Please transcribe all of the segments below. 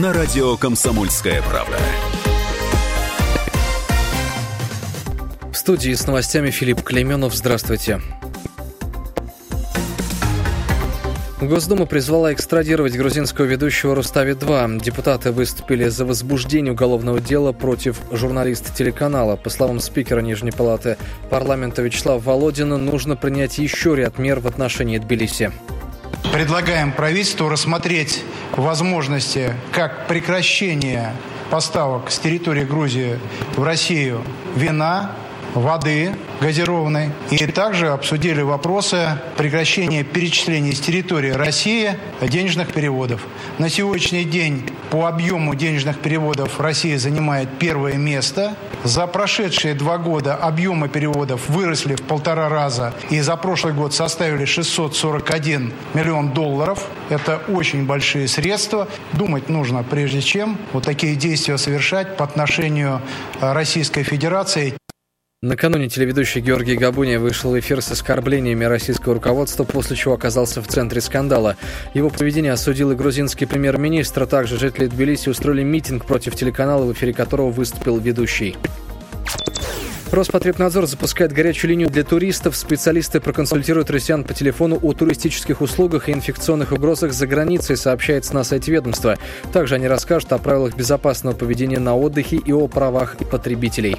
на радио «Комсомольская правда». В студии с новостями Филипп Клеменов. Здравствуйте. Госдума призвала экстрадировать грузинского ведущего Рустави-2. Депутаты выступили за возбуждение уголовного дела против журналиста телеканала. По словам спикера Нижней Палаты парламента Вячеслава Володина, нужно принять еще ряд мер в отношении Тбилиси. Предлагаем правительству рассмотреть возможности как прекращение поставок с территории Грузии в Россию вина, воды газированной. И также обсудили вопросы прекращения перечислений с территории России денежных переводов. На сегодняшний день по объему денежных переводов Россия занимает первое место. За прошедшие два года объемы переводов выросли в полтора раза и за прошлый год составили 641 миллион долларов. Это очень большие средства. Думать нужно прежде чем вот такие действия совершать по отношению Российской Федерации. Накануне телеведущий Георгий Габуния вышел в эфир с оскорблениями российского руководства, после чего оказался в центре скандала. Его поведение осудил и грузинский премьер-министр. Также жители Тбилиси устроили митинг против телеканала, в эфире которого выступил ведущий. Роспотребнадзор запускает горячую линию для туристов. Специалисты проконсультируют россиян по телефону о туристических услугах и инфекционных угрозах за границей, сообщается на сайте ведомства. Также они расскажут о правилах безопасного поведения на отдыхе и о правах потребителей.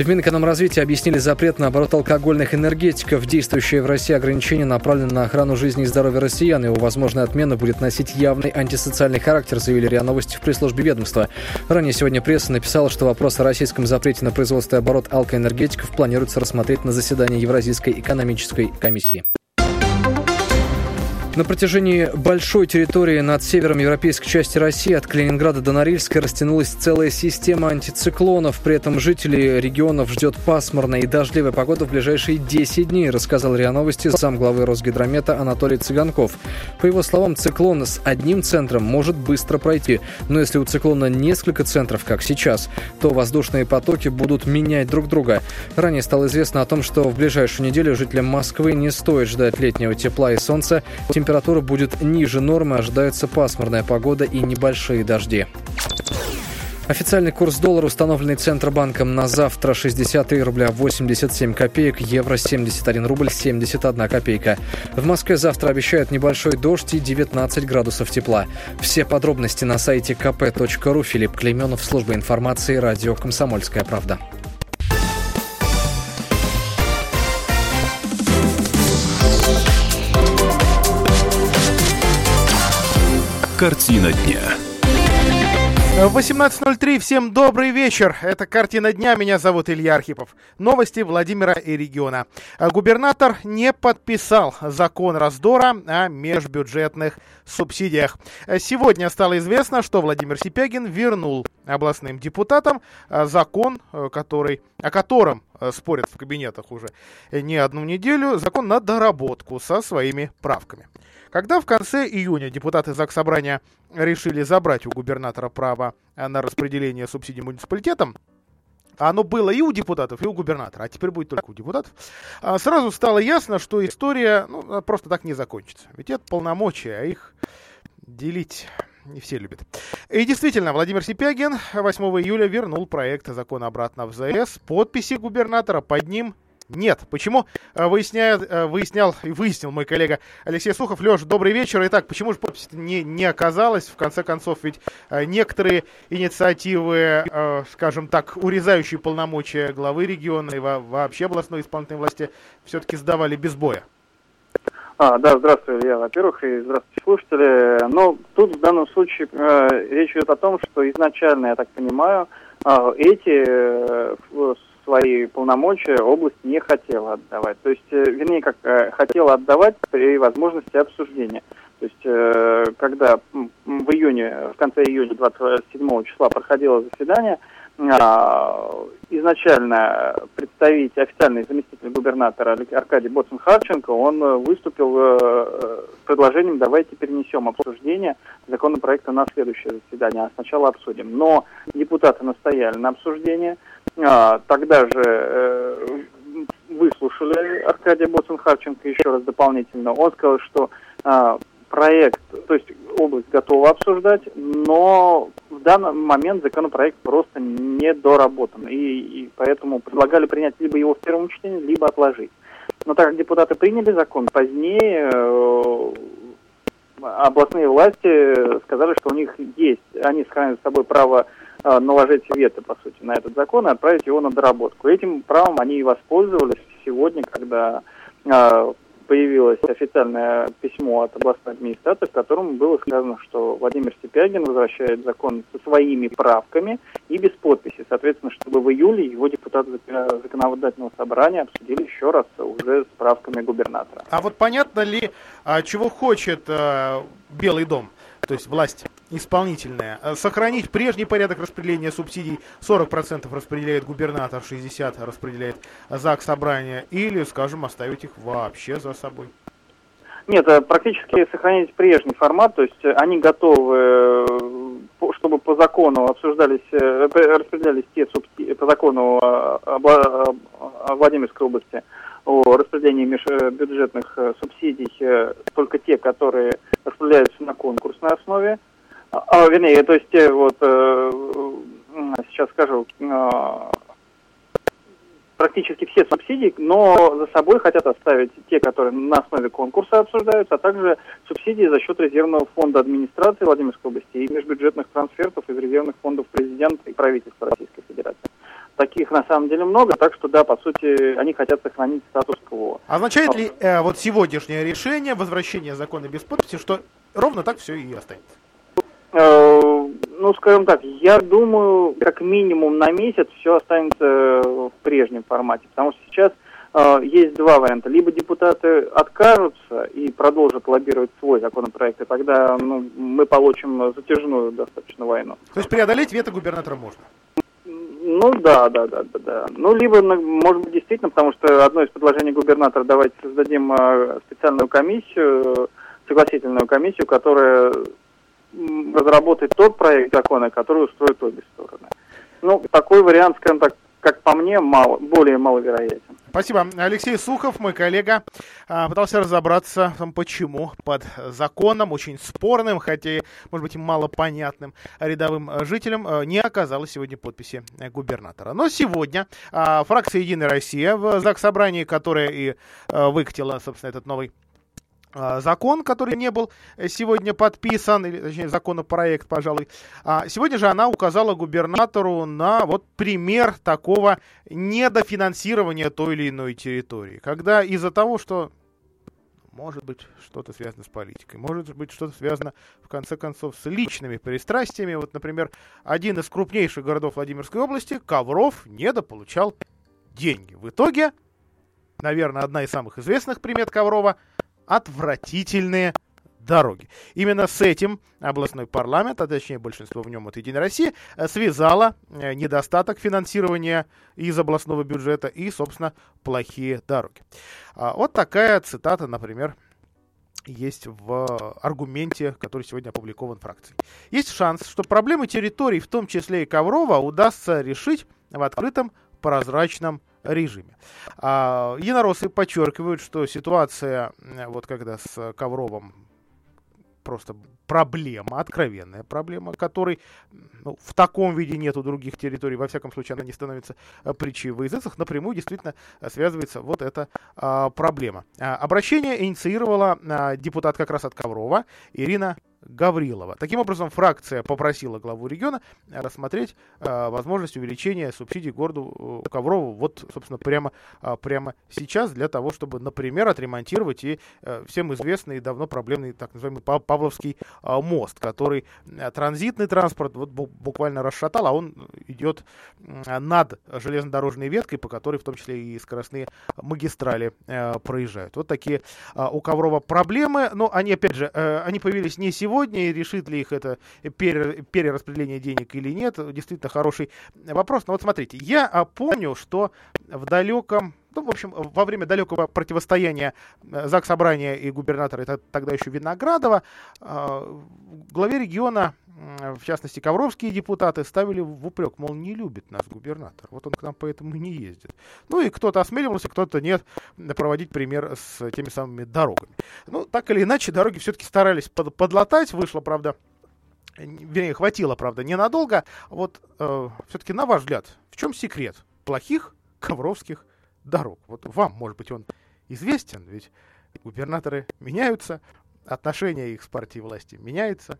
В Минэкономразвитии объяснили запрет на оборот алкогольных энергетиков. Действующие в России ограничения направлены на охрану жизни и здоровья россиян. Его возможная отмена будет носить явный антисоциальный характер, заявили РИА Новости в пресс-службе ведомства. Ранее сегодня пресса написала, что вопрос о российском запрете на производство и оборот алкоэнергетиков планируется рассмотреть на заседании Евразийской экономической комиссии. На протяжении большой территории над севером европейской части России от Калининграда до Норильска растянулась целая система антициклонов. При этом жителей регионов ждет пасмурная и дождливая погода в ближайшие 10 дней, рассказал РИА Новости сам главы Росгидромета Анатолий Цыганков. По его словам, циклон с одним центром может быстро пройти, но если у циклона несколько центров, как сейчас, то воздушные потоки будут менять друг друга. Ранее стало известно о том, что в ближайшую неделю жителям Москвы не стоит ждать летнего тепла и солнца температура будет ниже нормы, ожидается пасмурная погода и небольшие дожди. Официальный курс доллара, установленный Центробанком на завтра 63 рубля 87 копеек, евро 71 рубль 71 копейка. В Москве завтра обещают небольшой дождь и 19 градусов тепла. Все подробности на сайте kp.ru. Филипп Клеменов, служба информации, радио «Комсомольская правда». Картина дня. 18.03. Всем добрый вечер. Это «Картина дня». Меня зовут Илья Архипов. Новости Владимира и региона. Губернатор не подписал закон раздора о межбюджетных субсидиях. Сегодня стало известно, что Владимир Сипягин вернул областным депутатам закон, который, о котором спорят в кабинетах уже не одну неделю, закон на доработку со своими правками. Когда в конце июня депутаты ЗАГС Собрания решили забрать у губернатора право на распределение субсидий муниципалитетам, оно было и у депутатов, и у губернатора, а теперь будет только у депутатов, а сразу стало ясно, что история ну, просто так не закончится. Ведь это полномочия, а их делить не все любят. И действительно, Владимир Сипягин 8 июля вернул проект закона обратно в ЗС. Подписи губернатора под ним нет. Почему? Э, выясняет, э, выяснял и выяснил мой коллега Алексей Сухов. Леш, добрый вечер. Итак, почему же подпись не, не оказалось? В конце концов, ведь э, некоторые инициативы, скажем так, урезающие полномочия главы региона и вообще областной исполнительной власти все-таки сдавали без боя. А, да, здравствуй, Илья, во-первых, и здравствуйте, слушатели. Но тут в данном случае э, речь идет о том, что изначально, я так понимаю, э, эти э, свои полномочия область не хотела отдавать. То есть, э, вернее, как э, хотела отдавать при возможности обсуждения. То есть, э, когда в июне, в конце июня 27 числа проходило заседание, а, изначально представить официальный заместитель губернатора Аркадий Боцин-Харченко, он выступил с предложением «давайте перенесем обсуждение законопроекта на следующее заседание, а сначала обсудим». Но депутаты настояли на обсуждении – а, тогда же э, выслушали Аркадия Боцин-Харченко еще раз дополнительно. Он сказал, что а, проект, то есть область готова обсуждать, но в данный момент законопроект просто не доработан. И, и поэтому предлагали принять либо его в первом чтении, либо отложить. Но так как депутаты приняли закон, позднее э, областные власти сказали, что у них есть, они сохраняют с собой право э, наложить вето, по сути, на этот закон и отправить его на доработку. Этим правом они и воспользовались сегодня, когда э, появилось официальное письмо от областной администрации, в котором было сказано, что Владимир Степягин возвращает закон со своими правками и без подписи. Соответственно, чтобы в июле его депутаты законодательного собрания обсудили еще раз уже с правками губернатора. А вот понятно ли, а, чего хочет Белый дом? То есть власть исполнительная, э, сохранить прежний порядок распределения субсидий, 40% распределяет губернатор, 60% распределяет ЗАГС собрания, или, скажем, оставить их вообще за собой? Нет, э, практически сохранить прежний формат, то есть они готовы, э, чтобы по закону обсуждались, распределялись те субсидии, по закону Владимирской области, о распределении межбюджетных э, субсидий э, только те, которые распределяются на конкурсной основе. А, вернее, то есть те вот, э, сейчас скажу, практически все субсидии, но за собой хотят оставить те, которые на основе конкурса обсуждаются, а также субсидии за счет резервного фонда администрации Владимирской области и межбюджетных трансфертов из резервных фондов президента и правительства Российской Федерации. Таких на самом деле много, так что да, по сути, они хотят сохранить статус-кво. Означает ли э, вот сегодняшнее решение, возвращение закона без подписи, что ровно так все и останется? Э, ну, скажем так, я думаю, как минимум на месяц все останется в прежнем формате, потому что сейчас э, есть два варианта. Либо депутаты откажутся и продолжат лоббировать свой законопроект, и тогда ну, мы получим затяжную достаточно войну. То есть преодолеть вето губернатора можно? Ну да, да, да, да, да. Ну либо, может быть, действительно, потому что одно из предложений губернатора давайте создадим э, специальную комиссию, согласительную комиссию, которая разработает тот проект закона, который устроит обе стороны. Ну, такой вариант, скажем так, как по мне, мало, более маловероятен. Спасибо. Алексей Сухов, мой коллега, а, пытался разобраться, почему под законом, очень спорным, хотя, может быть, мало понятным рядовым жителям, а, не оказалось сегодня подписи губернатора. Но сегодня а, фракция «Единая Россия» в ЗАГС Собрании, которая и выкатила, собственно, этот новый а, закон, который не был э, сегодня подписан, или, точнее, законопроект, пожалуй. А сегодня же она указала губернатору на вот пример такого недофинансирования той или иной территории. Когда из-за того, что может быть что-то связано с политикой, может быть что-то связано, в конце концов, с личными пристрастиями. Вот, например, один из крупнейших городов Владимирской области, Ковров, недополучал деньги. В итоге, наверное, одна из самых известных примет Коврова – отвратительные дороги. Именно с этим областной парламент, а точнее большинство в нем от Единой России, э, связало э, недостаток финансирования из областного бюджета и, собственно, плохие дороги. А вот такая цитата, например, есть в аргументе, который сегодня опубликован фракцией. Есть шанс, что проблемы территорий, в том числе и Коврова, удастся решить в открытом прозрачном режиме. А, единороссы подчеркивают, что ситуация, вот когда с Ковровым просто проблема, откровенная проблема, которой ну, в таком виде нет у других территорий, во всяком случае она не становится э, притчей в языцах, напрямую действительно э, связывается вот эта а, проблема. А, обращение инициировала а, депутат как раз от Коврова Ирина Гаврилова. Таким образом, фракция попросила главу региона рассмотреть э, возможность увеличения субсидий городу э, Коврову вот, собственно, прямо, э, прямо сейчас для того, чтобы, например, отремонтировать и э, всем известный и давно проблемный так называемый Павловский э, мост, который э, транзитный транспорт вот, буквально расшатал, а он идет э, над железнодорожной веткой, по которой в том числе и скоростные магистрали э, проезжают. Вот такие э, у Коврова проблемы, но они, опять же, э, они появились не сегодня, сегодня, и решит ли их это перераспределение денег или нет, действительно хороший вопрос. Но вот смотрите, я помню, что в далеком ну, в общем, во время далекого противостояния э, ЗАГС Собрания и губернатора, это тогда еще Виноградова, э, главе региона, в частности, ковровские депутаты, ставили в упрек, мол, не любит нас губернатор. Вот он к нам поэтому не ездит. Ну и кто-то осмеливался, кто-то нет, проводить пример с теми самыми дорогами. Ну, так или иначе, дороги все-таки старались под, подлатать. Вышло, правда, вернее, хватило, правда, ненадолго. Вот э, все-таки, на ваш взгляд, в чем секрет плохих ковровских дорог. Вот вам, может быть, он известен, ведь губернаторы меняются, отношения их с партией власти меняются,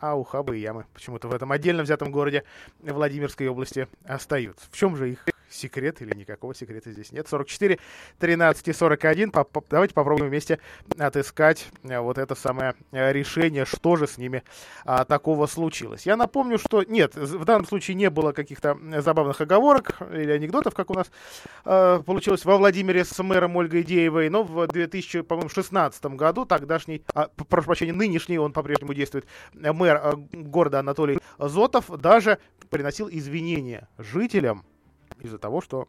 а ухабы и ямы почему-то в этом отдельно взятом городе Владимирской области остаются. В чем же их секрет или никакого секрета здесь нет. 44, 13 и 41. По -по давайте попробуем вместе отыскать э, вот это самое э, решение, что же с ними а, такого случилось. Я напомню, что нет, в данном случае не было каких-то забавных оговорок или анекдотов, как у нас а, получилось во Владимире с мэром Ольгой Деевой, но в 2016 году тогдашний, а, прошу прощения, нынешний, он по-прежнему действует, мэр города Анатолий Зотов даже приносил извинения жителям из-за того, что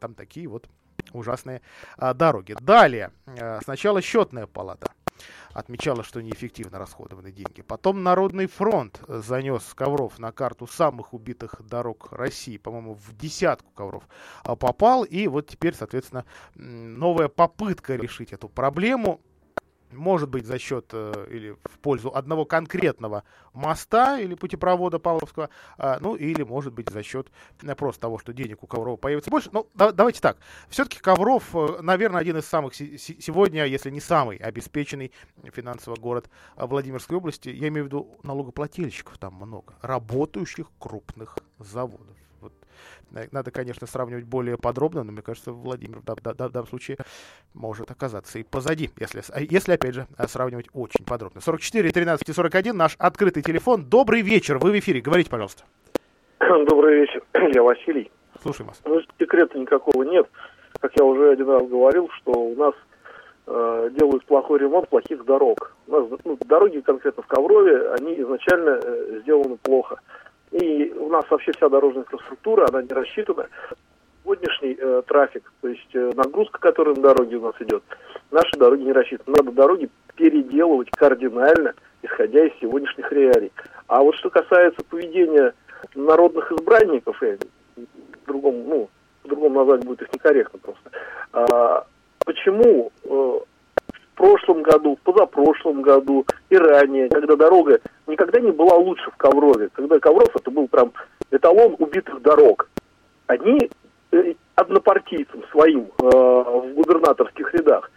там такие вот ужасные а, дороги. Далее, а, сначала счетная палата отмечала, что неэффективно расходованы деньги. Потом Народный фронт занес ковров на карту самых убитых дорог России, по-моему, в десятку ковров а, попал. И вот теперь, соответственно, новая попытка решить эту проблему может быть за счет э, или в пользу одного конкретного моста или путепровода Павловского, э, ну или может быть за счет э, просто того, что денег у Коврова появится больше. Ну, да, давайте так. Все-таки Ковров, э, наверное, один из самых сегодня, если не самый обеспеченный финансово город Владимирской области. Я имею в виду налогоплательщиков там много, работающих крупных заводов. Надо, конечно, сравнивать более подробно, но мне кажется, Владимир в, данном случае может оказаться и позади, если, а если опять же, сравнивать очень подробно. 44 13 41 наш открытый телефон. Добрый вечер, вы в эфире, говорите, пожалуйста. Добрый вечер, я Василий. Слушаем вас. Ну, секрета никакого нет. Как я уже один раз говорил, что у нас э, делают плохой ремонт плохих дорог. У нас ну, дороги конкретно в Коврове, они изначально э, сделаны плохо. И у нас вообще вся дорожная инфраструктура, она не рассчитана. Сегодняшний э, трафик, то есть э, нагрузка, которая на дороге у нас идет, наши дороги не рассчитаны. Надо дороги переделывать кардинально, исходя из сегодняшних реалий. А вот что касается поведения народных избранников, я другому, ну, по-другому назвать будет их некорректно просто. А, почему э, прошлом году, в позапрошлом году и ранее, когда дорога никогда не была лучше в Коврове, когда Ковров это был прям эталон убитых дорог. Они э, однопартийцам своим э, в губернаторских рядах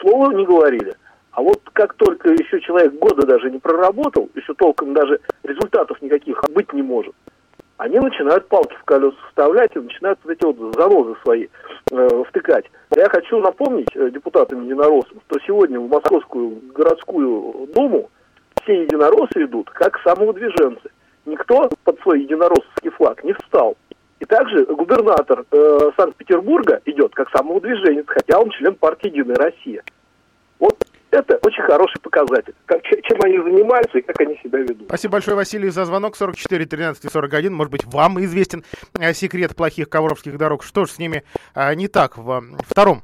слова не говорили. А вот как только еще человек года даже не проработал, еще толком даже результатов никаких быть не может, они начинают палки в колеса вставлять и начинают вот эти вот занозы свои э, втыкать. Я хочу напомнить э, депутатам единороссам, что сегодня в Московскую городскую думу все единороссы идут как самовыдвиженцы. Никто под свой единороссовский флаг не встал. И также губернатор э, Санкт-Петербурга идет как самовыдвиженец, хотя он член партии «Единая Россия». Вот это очень хороший показатель, как, чем они занимаются и как они себя ведут. Спасибо большое, Василий, за звонок 44 13 41. Может быть, вам известен э, секрет плохих ковровских дорог. Что же с ними а, не так в втором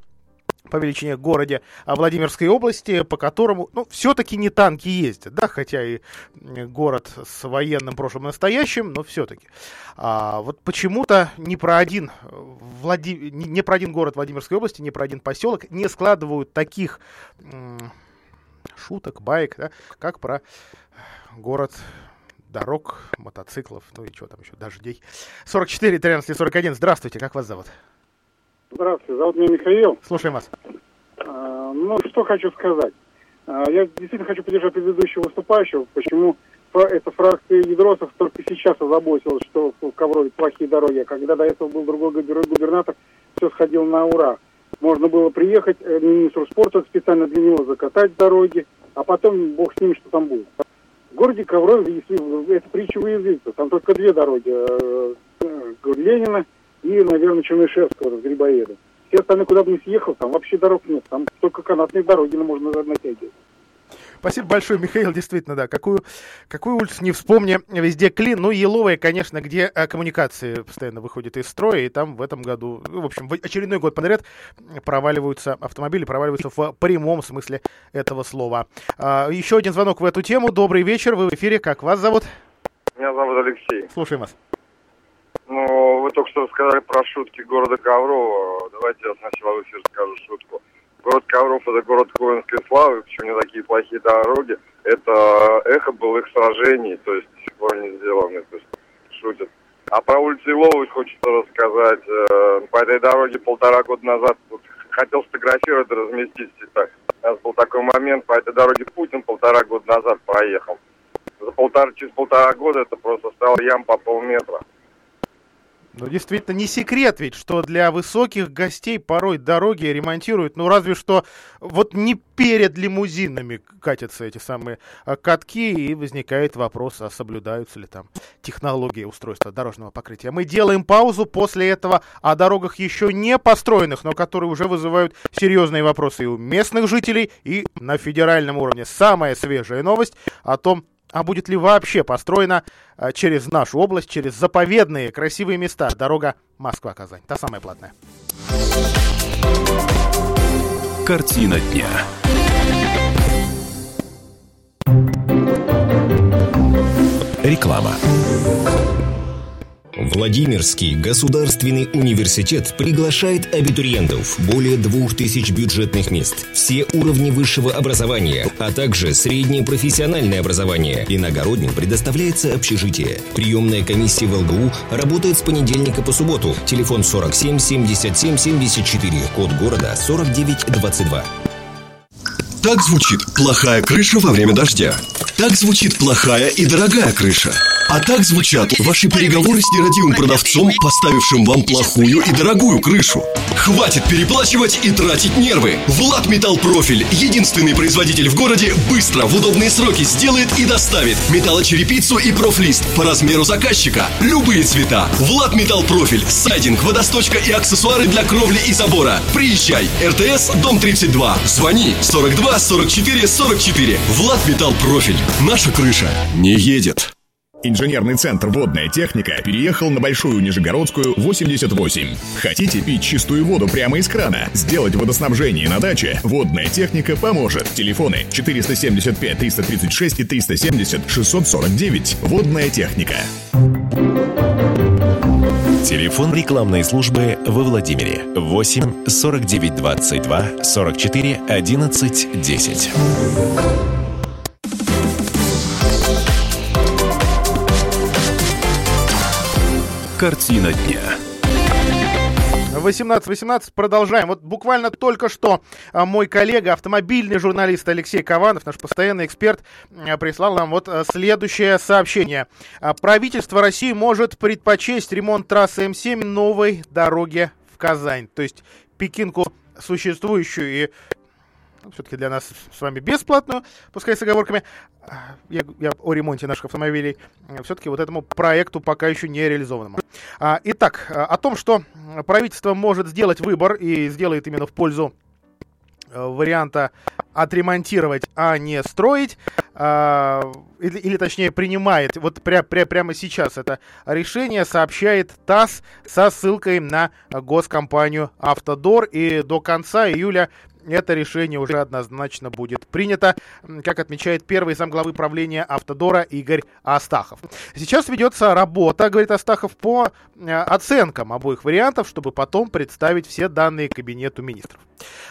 по величине городе а, Владимирской области, по которому, ну, все-таки не танки ездят, да, хотя и город с военным прошлым и настоящим, но все-таки. А, вот почему-то не про один Влади... не про один город Владимирской области, не про один поселок не складывают таких шуток, байк, да, как про город дорог, мотоциклов, ну и что там еще, дождей. 44 13 41. Здравствуйте, как вас зовут? Здравствуйте, зовут меня Михаил. Слушаем вас. А, ну, что хочу сказать. А, я действительно хочу поддержать предыдущего выступающего. Почему эта фракция Ядросов только сейчас озаботилась, что в Коврове плохие дороги, а когда до этого был другой губернатор, все сходило на ура. Можно было приехать, э, министру спорта специально для него закатать дороги, а потом бог с ним, что там будет. В городе Коврове, если это притча выявится, там только две дороги. Э, э, Ленина и, наверное, Чернышевского с Грибоеда. Все остальные, куда бы не съехал, там вообще дорог нет. Там только канатные дороги можно натягивать. Спасибо большое, Михаил. Действительно, да. Какую, какую улицу не вспомни, везде клин. Ну, Еловая, конечно, где а, коммуникации постоянно выходят из строя. И там в этом году, ну, в общем, в очередной год подряд проваливаются автомобили, проваливаются в прямом смысле этого слова. А, еще один звонок в эту тему. Добрый вечер, вы в эфире. Как вас зовут? Меня зовут Алексей. Слушаем вас. Ну, вы только что рассказали про шутки города Коврова. Давайте я сначала в эфир скажу шутку. Город Ковров – это город воинской славы. Почему не такие плохие дороги? Это эхо былых сражений, то есть сих пор не сделаны, то есть шутят. А про улицу Иловой хочется рассказать. Э, по этой дороге полтора года назад хотел сфотографировать, разместить. Так. У нас был такой момент, по этой дороге Путин полтора года назад проехал. За полтора, через полтора года это просто стал ям по полметра. Ну, действительно, не секрет ведь, что для высоких гостей порой дороги ремонтируют, ну, разве что вот не перед лимузинами катятся эти самые а, катки, и возникает вопрос, а соблюдаются ли там технологии устройства дорожного покрытия. Мы делаем паузу после этого о дорогах еще не построенных, но которые уже вызывают серьезные вопросы и у местных жителей, и на федеральном уровне. Самая свежая новость о том, а будет ли вообще построена а, через нашу область, через заповедные красивые места дорога Москва-Казань? Та самая платная. Картина дня. Реклама. Владимирский государственный университет приглашает абитуриентов. Более двух тысяч бюджетных мест. Все уровни высшего образования, а также среднее профессиональное образование. Иногородним предоставляется общежитие. Приемная комиссия в ЛГУ работает с понедельника по субботу. Телефон 47 77 74. Код города 4922. Так звучит плохая крыша во время дождя. Так звучит плохая и дорогая крыша. А так звучат ваши переговоры с нерадивым продавцом, поставившим вам плохую и дорогую крышу. Хватит переплачивать и тратить нервы. Влад Металл Профиль, единственный производитель в городе, быстро, в удобные сроки сделает и доставит металлочерепицу и профлист по размеру заказчика. Любые цвета. Влад Металл Профиль, сайдинг, водосточка и аксессуары для кровли и забора. Приезжай. РТС, дом 32. Звони 42 44 44. Влад Металл Профиль. Наша крыша не едет. Инженерный центр «Водная техника» переехал на Большую Нижегородскую, 88. Хотите пить чистую воду прямо из крана? Сделать водоснабжение на даче? «Водная техника» поможет. Телефоны 475 336 и 370 649. «Водная техника». Телефон рекламной службы во Владимире 8 49 22 44 11 10. Картина дня. 18-18, продолжаем. Вот буквально только что а, мой коллега, автомобильный журналист Алексей Кованов, наш постоянный эксперт, а, прислал нам вот а, следующее сообщение. Правительство России может предпочесть ремонт трассы М7 новой дороге в Казань. То есть Пекинку существующую и все-таки для нас с вами бесплатную, пускай с оговорками, я, я о ремонте наших автомобилей, все-таки вот этому проекту пока еще не реализованному. А, итак, о том, что правительство может сделать выбор и сделает именно в пользу э, варианта отремонтировать, а не строить, а, или, или точнее принимает, вот пря, пря, прямо сейчас это решение сообщает ТАСС со ссылкой на госкомпанию «Автодор», и до конца июля это решение уже однозначно будет принято, как отмечает первый замглавы правления Автодора Игорь Астахов. Сейчас ведется работа, говорит Астахов, по э, оценкам обоих вариантов, чтобы потом представить все данные Кабинету министров.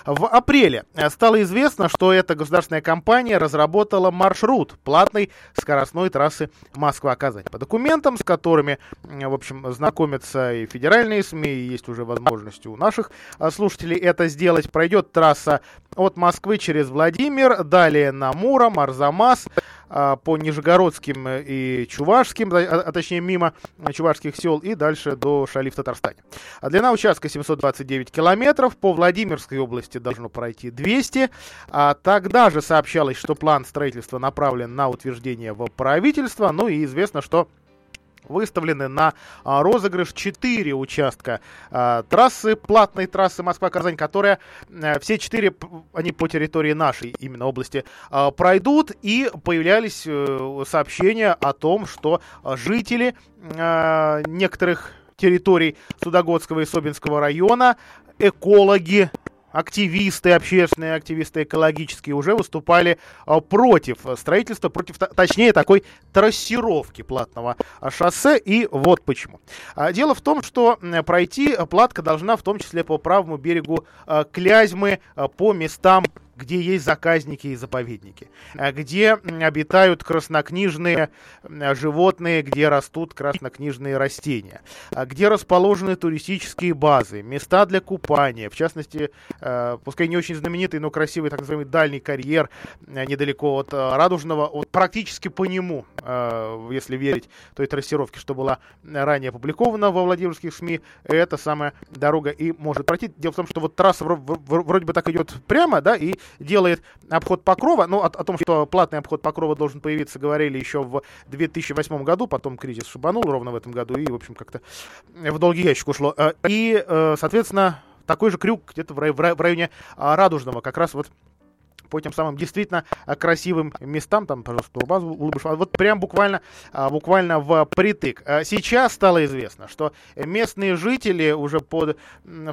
В апреле э, стало известно, что эта государственная компания разработала маршрут платной скоростной трассы Москва-Казань. По документам, с которыми, в общем, знакомятся и федеральные СМИ, и есть уже возможность у наших э, слушателей это сделать, пройдет трасса от Москвы через Владимир, далее на Муром, Арзамас, а, по Нижегородским и Чувашским, а, а точнее мимо чувашских сел и дальше до Шали в Татарстане. А длина участка 729 километров, по Владимирской области должно пройти 200. А тогда же сообщалось, что план строительства направлен на утверждение в правительство, ну и известно, что выставлены на а, розыгрыш 4 участка а, трассы, платной трассы Москва-Казань, которая а, все четыре, они по территории нашей именно области а, пройдут, и появлялись а, сообщения о том, что жители некоторых территорий Судогодского и Собинского района, экологи, активисты, общественные активисты экологические уже выступали а, против строительства, против, точнее, такой трассировки платного а, шоссе. И вот почему. А, дело в том, что пройти платка должна в том числе по правому берегу Клязьмы, по местам где есть заказники и заповедники, а где обитают краснокнижные животные, где растут краснокнижные растения, а где расположены туристические базы, места для купания, в частности, э, пускай не очень знаменитый, но красивый так называемый дальний карьер э, недалеко от э, Радужного, вот практически по нему, если верить той трассировке, что была ранее опубликована во Владимирских СМИ, эта самая дорога и может пройти. Дело в том, что вот трасса вроде бы так идет прямо, да, и делает обход Покрова. Ну, о, о том, что платный обход Покрова должен появиться, говорили еще в 2008 году, потом кризис шибанул ровно в этом году, и, в общем, как-то в долгий ящик ушло. Э, и, э, соответственно, такой же крюк где-то в районе а, Радужного, как раз вот по тем самым действительно э, красивым местам, там, пожалуйста, турбазу улыбыш, вот прям буквально, а, буквально в притык. А сейчас стало известно, что местные жители уже под,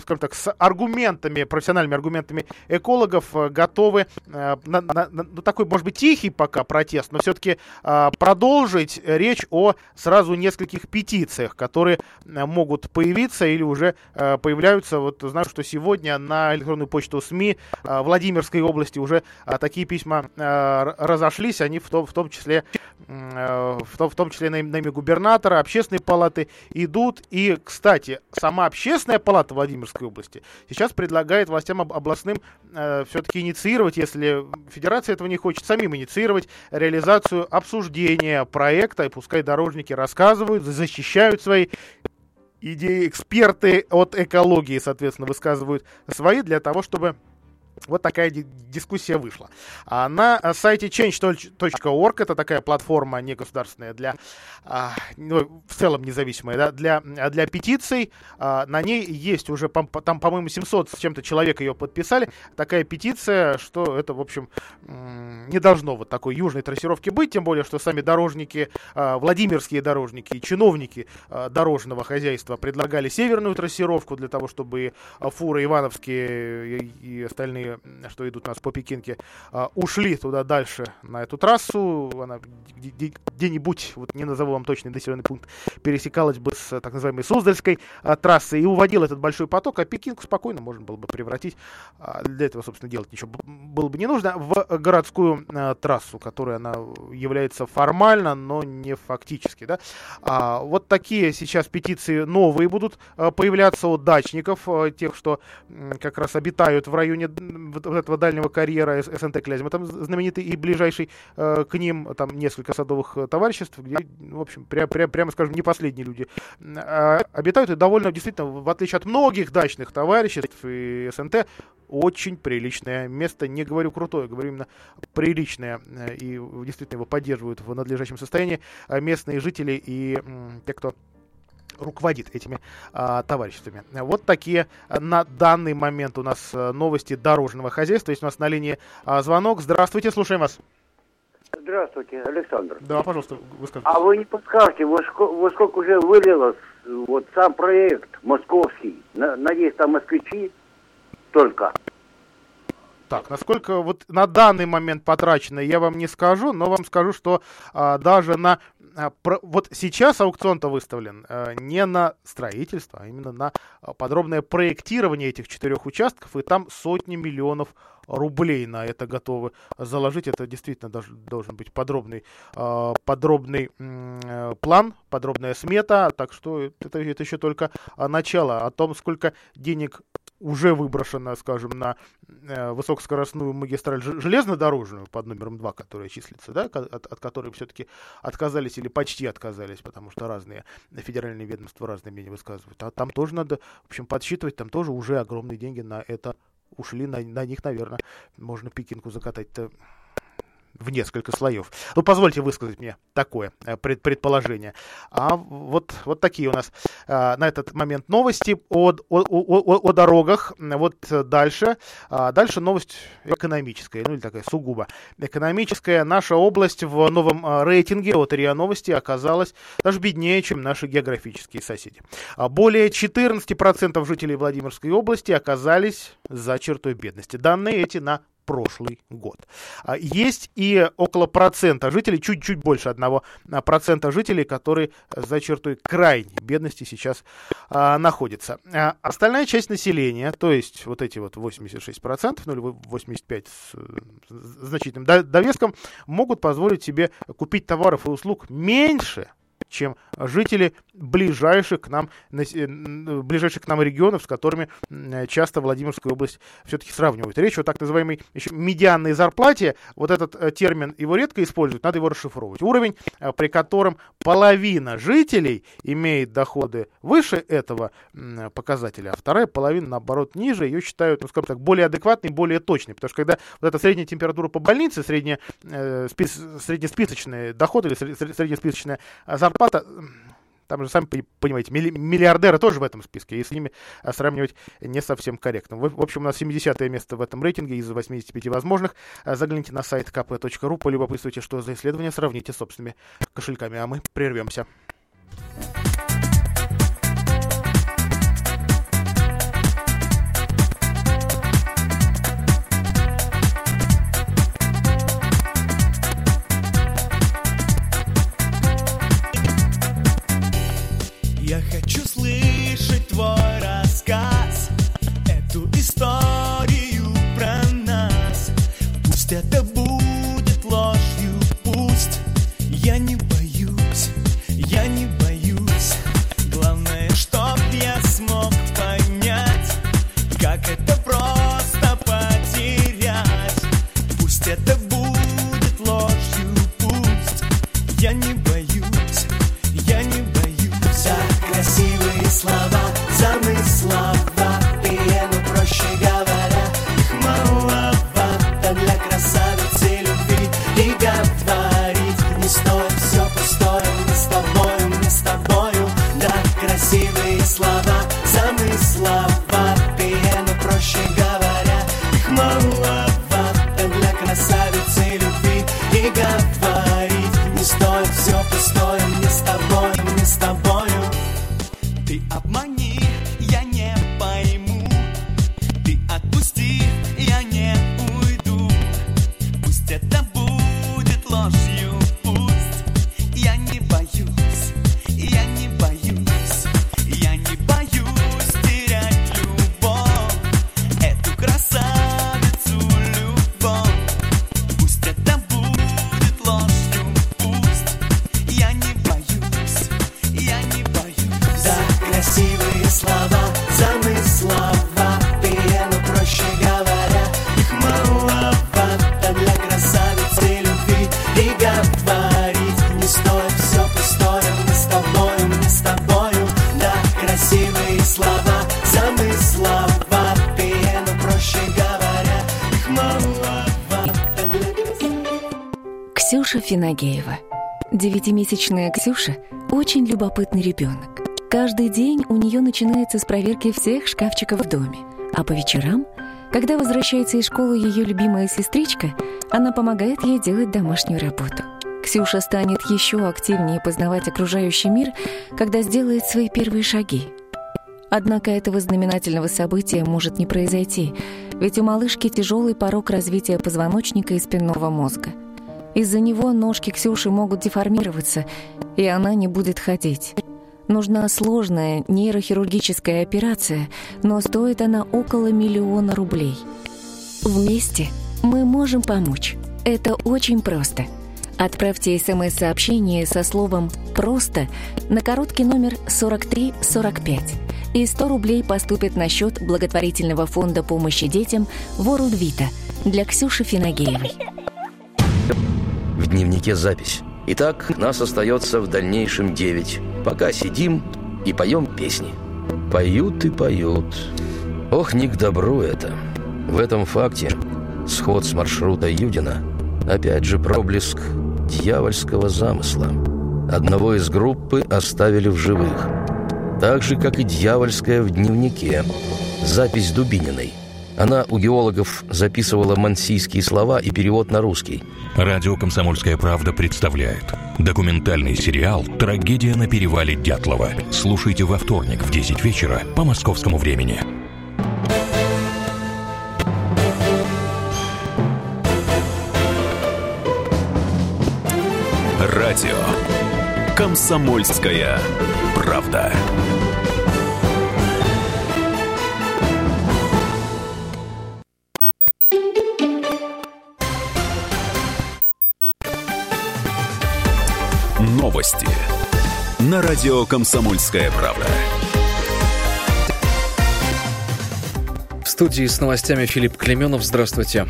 скажем так, с аргументами, профессиональными аргументами экологов э, готовы э, на, на, на ну, такой, может быть, тихий пока протест, но все-таки а, продолжить речь о сразу нескольких петициях, которые могут появиться или уже появляются. Вот знаю, что сегодня на электронную почту СМИ Владимирской области уже а, такие письма а, разошлись, они в том, в том числе, а, в том, в том числе на, на имя губернатора, общественной палаты идут. И, кстати, сама общественная палата Владимирской области сейчас предлагает властям об, областным а, все-таки инициировать, если федерация этого не хочет, самим инициировать реализацию обсуждения проекта, и пускай дорожники рассказывают, защищают свои идеи, эксперты от экологии, соответственно, высказывают свои для того, чтобы вот такая дискуссия вышла. А на сайте change.org, это такая платформа негосударственная для, а, ну, в целом независимая, да, для, для петиций. А, на ней есть уже, там, по-моему, 700 с чем-то человек ее подписали. Такая петиция, что это, в общем, не должно вот такой южной трассировки быть, тем более, что сами дорожники, а, владимирские дорожники и чиновники дорожного хозяйства предлагали северную трассировку для того, чтобы фуры ивановские и остальные что идут у нас по Пекинке, а, ушли туда дальше, на эту трассу. Она где-нибудь, вот не назову вам точный населенный пункт, пересекалась бы с так называемой Суздальской а, трассы и уводил этот большой поток, а Пекинку спокойно можно было бы превратить, а, для этого, собственно, делать ничего было бы не нужно, в городскую трассу, которая она является формально, но не фактически. Да? Вот такие сейчас петиции новые будут появляться от дачников, тех, что как раз обитают в районе вот этого дальнего карьера СНТ Клязьма, там знаменитый и ближайший э, к ним там несколько садовых э, товариществ, где, в общем, пря, пря, прямо скажем, не последние люди. Э, обитают, и довольно, действительно, в отличие от многих дачных товариществ и СНТ, очень приличное место, не говорю крутое, говорю именно приличное, э, и действительно его поддерживают в надлежащем состоянии э, местные жители и э, те, кто руководит этими а, товариществами. Вот такие а, на данный момент у нас а, новости дорожного хозяйства. Есть у нас на линии а, звонок. Здравствуйте, слушаем вас. Здравствуйте, Александр. Да, пожалуйста, вы скажите. А вы не подскажете, во сколько, во сколько уже вылилось вот сам проект московский? Надеюсь, там москвичи только. Так, насколько вот на данный момент потрачено, я вам не скажу, но вам скажу, что а, даже на про, вот сейчас аукцион-то выставлен а, не на строительство, а именно на а, подробное проектирование этих четырех участков, и там сотни миллионов рублей на это готовы заложить. Это действительно должен, должен быть подробный, а, подробный план, подробная смета, так что это, это еще только начало. О том, сколько денег уже выброшена, скажем, на э, высокоскоростную магистраль железнодорожную под номером 2, которая числится, да, от, от которой все-таки отказались или почти отказались, потому что разные федеральные ведомства разные мнения высказывают. А там тоже надо, в общем, подсчитывать, там тоже уже огромные деньги на это ушли, на, на них, наверное, можно пекинку закатать-то в несколько слоев. Ну, позвольте высказать мне такое э, пред, предположение. А вот, вот такие у нас на этот момент новости о, о, о, о дорогах. Вот дальше. А, дальше новость экономическая, ну или такая сугубо экономическая. Наша область в новом а, рейтинге от РИА Новости оказалась даже беднее, чем наши географические соседи. А более 14% жителей Владимирской области оказались за чертой бедности. Данные эти на прошлый год. А, есть и около процента жителей, чуть-чуть больше одного а, процента жителей, которые за чертой крайней бедности сейчас а, находятся. А остальная часть населения, то есть вот эти вот 86%, ну или 85% с значительным довеском, могут позволить себе купить товаров и услуг меньше, чем жители ближайших к нам, э, ближайших к нам регионов, с которыми часто Владимирскую область все-таки сравнивают. Речь о так называемой еще медианной зарплате. Вот этот э, термин его редко используют, надо его расшифровывать. Уровень, э, при котором половина жителей имеет доходы выше этого показателя, а вторая половина, наоборот, ниже. Ее считают, ну, скажем так, более адекватной, более точной. Потому что когда вот эта средняя температура по больнице, средняя, э, спис, среднесписочные доходы или среднесписочная зарплата, там же, сами понимаете, миллиардеры тоже в этом списке, и с ними а, сравнивать не совсем корректно. В общем, у нас 70 место в этом рейтинге из 85 возможных. А, загляните на сайт kp.ru, полюбопытствуйте, что за исследование, сравните с собственными кошельками, а мы прервемся. Финагеева. Девятимесячная Ксюша – очень любопытный ребенок. Каждый день у нее начинается с проверки всех шкафчиков в доме. А по вечерам, когда возвращается из школы ее любимая сестричка, она помогает ей делать домашнюю работу. Ксюша станет еще активнее познавать окружающий мир, когда сделает свои первые шаги. Однако этого знаменательного события может не произойти, ведь у малышки тяжелый порог развития позвоночника и спинного мозга – из-за него ножки Ксюши могут деформироваться, и она не будет ходить. Нужна сложная нейрохирургическая операция, но стоит она около миллиона рублей. Вместе мы можем помочь. Это очень просто. Отправьте смс-сообщение со словом «просто» на короткий номер 4345 и 100 рублей поступят на счет благотворительного фонда помощи детям World Vita для Ксюши Финагеевой. В дневнике запись. Итак, нас остается в дальнейшем девять. Пока сидим и поем песни. Поют и поют. Ох, не к добру это. В этом факте сход с маршрута Юдина Опять же проблеск дьявольского замысла. Одного из группы оставили в живых. Так же, как и дьявольская в дневнике. Запись Дубининой. Она у геологов записывала мансийские слова и перевод на русский. Радио «Комсомольская правда» представляет документальный сериал «Трагедия на перевале Дятлова». Слушайте во вторник в 10 вечера по московскому времени. Радио «Комсомольская правда». Новости на радио «Комсомольская правда». В студии с новостями Филипп Клеменов. Здравствуйте.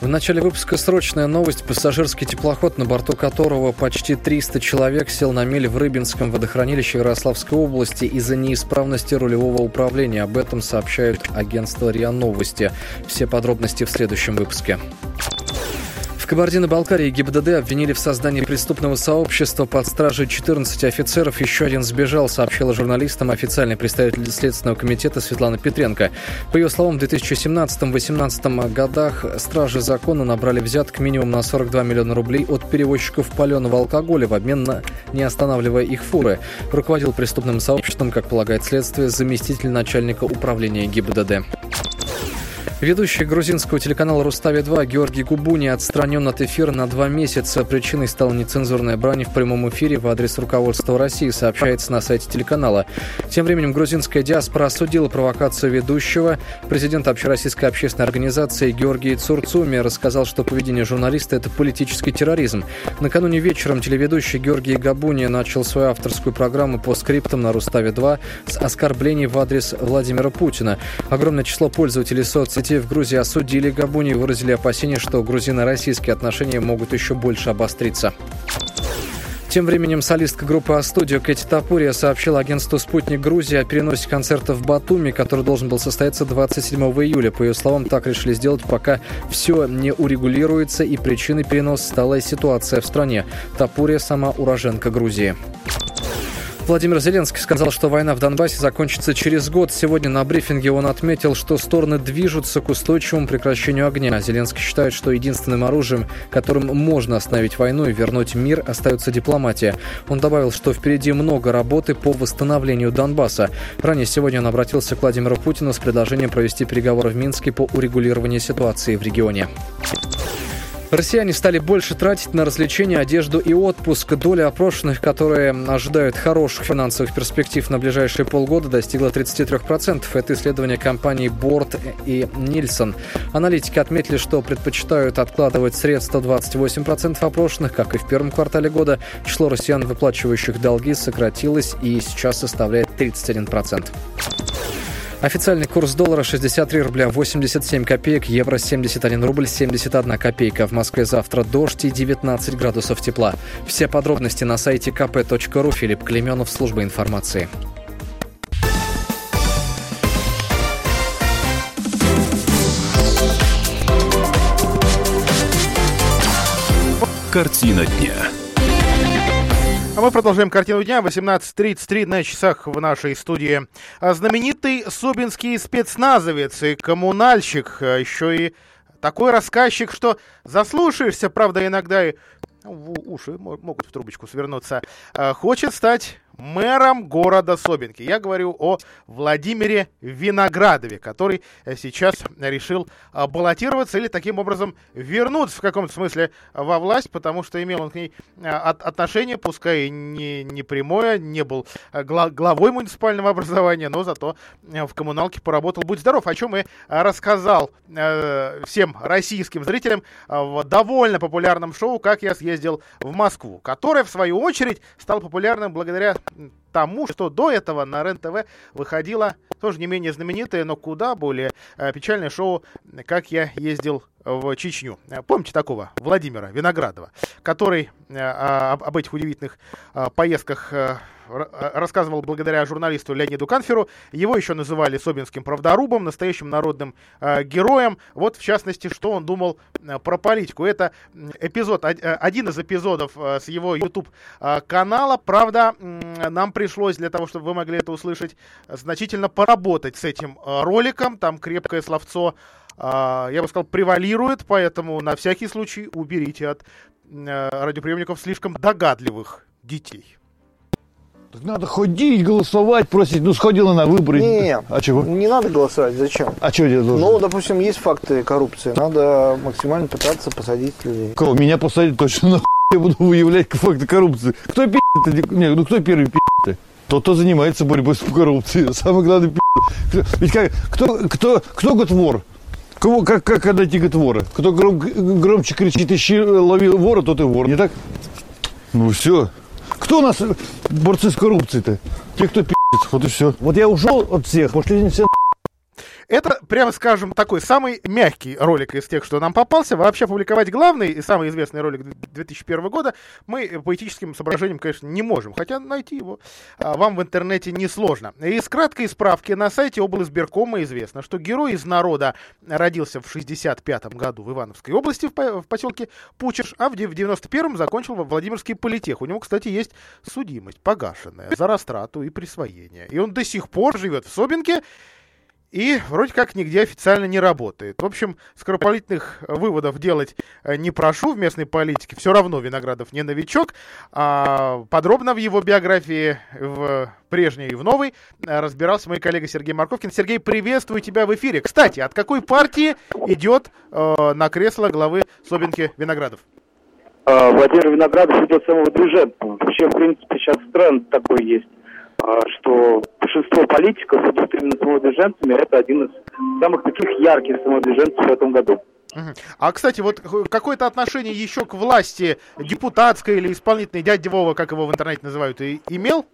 В начале выпуска срочная новость. Пассажирский теплоход, на борту которого почти 300 человек, сел на мель в Рыбинском водохранилище Ярославской области из-за неисправности рулевого управления. Об этом сообщают агентство РИА Новости. Все подробности в следующем выпуске. Кабардино-Балкарии ГИБДД обвинили в создании преступного сообщества под стражей 14 офицеров. Еще один сбежал, сообщила журналистам официальный представитель Следственного комитета Светлана Петренко. По ее словам, в 2017-2018 годах стражи закона набрали взяток минимум на 42 миллиона рублей от перевозчиков паленого алкоголя в обмен на не останавливая их фуры. Руководил преступным сообществом, как полагает следствие, заместитель начальника управления ГИБДД. Ведущий грузинского телеканала «Рустави-2» Георгий Губуни отстранен от эфира на два месяца. Причиной стала нецензурная брань в прямом эфире в адрес руководства России, сообщается на сайте телеканала. Тем временем грузинская диаспора осудила провокацию ведущего. Президент Общероссийской общественной организации Георгий Цурцуми рассказал, что поведение журналиста – это политический терроризм. Накануне вечером телеведущий Георгий Габуни начал свою авторскую программу по скриптам на «Руставе-2» с оскорблений в адрес Владимира Путина. Огромное число пользователей соцсетей в Грузии осудили Габуни и выразили опасения, что грузино-российские отношения могут еще больше обостриться. Тем временем солистка группы «А-студио» Кэти Тапурия сообщила агентству «Спутник Грузии» о переносе концерта в Батуми, который должен был состояться 27 июля. По ее словам, так решили сделать, пока все не урегулируется, и причиной переноса стала ситуация в стране. Тапурия сама уроженка Грузии. Владимир Зеленский сказал, что война в Донбассе закончится через год. Сегодня на брифинге он отметил, что стороны движутся к устойчивому прекращению огня. Зеленский считает, что единственным оружием, которым можно остановить войну и вернуть мир, остается дипломатия. Он добавил, что впереди много работы по восстановлению Донбасса. Ранее сегодня он обратился к Владимиру Путину с предложением провести переговоры в Минске по урегулированию ситуации в регионе. Россияне стали больше тратить на развлечения, одежду и отпуск. Доля опрошенных, которые ожидают хороших финансовых перспектив на ближайшие полгода, достигла 33%. Это исследование компаний Борт и Нильсон. Аналитики отметили, что предпочитают откладывать средства 28% опрошенных, как и в первом квартале года. Число россиян, выплачивающих долги, сократилось и сейчас составляет 31%. Официальный курс доллара 63 рубля 87 копеек, евро 71 рубль 71 копейка. В Москве завтра дождь и 19 градусов тепла. Все подробности на сайте kp.ru. Филипп Клеменов, служба информации. Картина дня. А мы продолжаем картину дня. 18.33 на часах в нашей студии. А знаменитый субинский спецназовец и коммунальщик, а еще и такой рассказчик, что заслушаешься, правда, иногда и уши могут в трубочку свернуться, а, хочет стать мэром города Собинки. Я говорю о Владимире Виноградове, который э, сейчас решил э, баллотироваться или таким образом вернуться в каком-то смысле во власть, потому что имел он к ней э, отношение, пускай не, не прямое, не был главой муниципального образования, но зато в коммуналке поработал. Будь здоров, о чем и рассказал всем российским зрителям в довольно популярном шоу «Как я съездил в Москву», которое, в свою очередь, стало популярным благодаря тому, что до этого на РЕН-ТВ выходило тоже не менее знаменитое, но куда более э, печальное шоу «Как я ездил в Чечню». Помните такого Владимира Виноградова, который э, об этих удивительных э, поездках рассказывал благодаря журналисту Леониду Канферу. Его еще называли Собинским правдорубом, настоящим народным э, героем. Вот, в частности, что он думал э, про политику. Это эпизод, э, один из эпизодов э, с его YouTube-канала. Э, Правда, э, нам пришлось для того, чтобы вы могли это услышать, значительно поработать с этим э, роликом. Там крепкое словцо а, я бы сказал, превалирует, поэтому на всякий случай уберите от э, радиоприемников слишком догадливых детей. Так надо ходить, голосовать, просить. Ну, сходила на выборы. Не, а чего? Не надо голосовать. Зачем? А что делать должен? Ну, допустим, есть факты коррупции. Надо максимально пытаться посадить людей. Кого? Меня посадить точно нахуй. Я буду выявлять факты коррупции. Кто пи***то? Не, ну кто первый пи***то? Тот, кто занимается борьбой с коррупцией. Самое главное пи***. Ведь как, кто, кто, кто год вор? Кого, как, как найти вора? Кто гром, громче кричит, ищи, лови вора, тот и вор. Не так? Ну все. Кто у нас борцы с коррупцией-то? Те, кто пи***ц. Вот и все. Вот я ушел от всех, пошли все это, прямо скажем, такой самый мягкий ролик из тех, что нам попался. Вообще публиковать главный и самый известный ролик 2001 года мы по этическим соображениям, конечно, не можем. Хотя найти его а, вам в интернете несложно. Из краткой справки на сайте облсберкома известно, что герой из народа родился в 65 году в Ивановской области, в, поселке Пучеш, а в 91-м закончил во Владимирский политех. У него, кстати, есть судимость погашенная за растрату и присвоение. И он до сих пор живет в Собинке и вроде как нигде официально не работает. В общем, скоропалительных выводов делать э, не прошу в местной политике. Все равно Виноградов не новичок. А подробно в его биографии в прежней и в новой разбирался мой коллега Сергей Марковкин. Сергей, приветствую тебя в эфире. Кстати, от какой партии идет э, на кресло главы Собинки Виноградов? А, Владимир Виноградов идет самого движения. Вообще, в принципе, сейчас тренд такой есть что большинство политиков именно самодвиженцами. Это один из самых таких ярких самодвиженцев в этом году. А, кстати, вот какое-то отношение еще к власти депутатской или исполнительной дядя Вова, как его в интернете называют, и имел?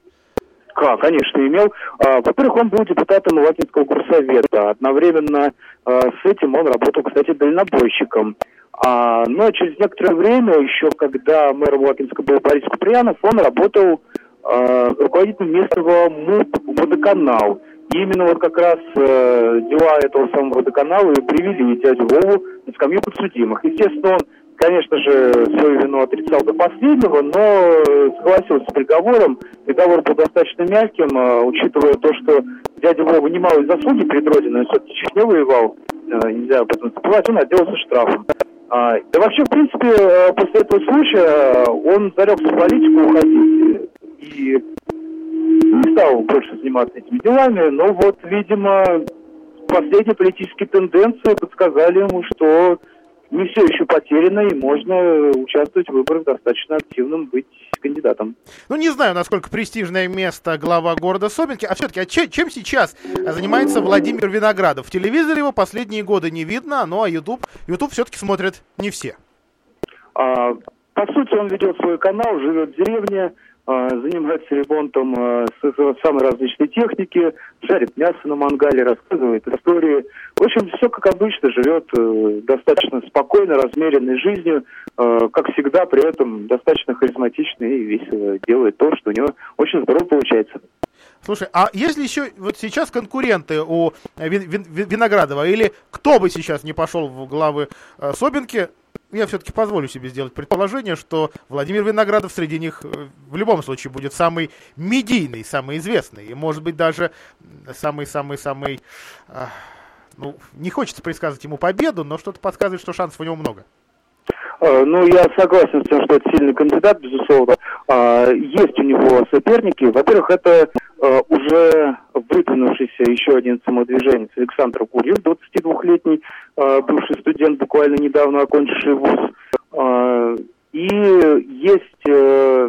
Как, конечно, имел. А, во-первых, он был депутатом Латинского горсовета. Одновременно а, с этим он работал, кстати, дальнобойщиком. но через некоторое время, еще когда мэром Латинска был Борис Куприянов, он работал руководитель местного МУП «Водоканал». И именно вот как раз э, дела этого самого водоканала и привели дядю Вову на скамью подсудимых. Естественно, он, конечно же, свою вину отрицал до последнего, но согласился с приговором. Приговор был достаточно мягким, э, учитывая то, что дядя Вова немалые заслуги перед Родиной, он все-таки Чечне воевал, э, нельзя об этом забывать, он отделался штрафом. А, да вообще, в принципе, э, после этого случая э, он зарекся в политику уходить и не стал больше заниматься этими делами, но вот, видимо, последние политические тенденции подсказали ему, что не все еще потеряно, и можно участвовать в выборах достаточно активным, быть кандидатом. Ну, не знаю, насколько престижное место глава города Собинки, а все-таки а чем, чем сейчас занимается Владимир Виноградов? В телевизоре его последние годы не видно, ну а YouTube, YouTube все-таки смотрят не все. А, по сути, он ведет свой канал, живет в деревне, занимается ремонтом а, самой различной техники, жарит мясо на мангале, рассказывает истории. В общем, все как обычно, живет э, достаточно спокойно, размеренной жизнью, э, как всегда, при этом достаточно харизматично и весело делает то, что у него очень здорово получается. Слушай, а если еще вот сейчас конкуренты у Виноградова, или кто бы сейчас не пошел в главы э, Собинки, я все-таки позволю себе сделать предположение, что Владимир Виноградов среди них э, в любом случае будет самый медийный, самый известный, и, может быть, даже самый-самый-самый... Э, ну, не хочется предсказывать ему победу, но что-то подсказывает, что шансов у него много. А, ну, я согласен с тем, что это сильный кандидат, безусловно. А, есть у него соперники. Во-первых, это а, уже выдвинувшийся еще один самодвиженец Александр Гурьев, 22-летний бывший студент, буквально недавно окончивший вуз. И есть э,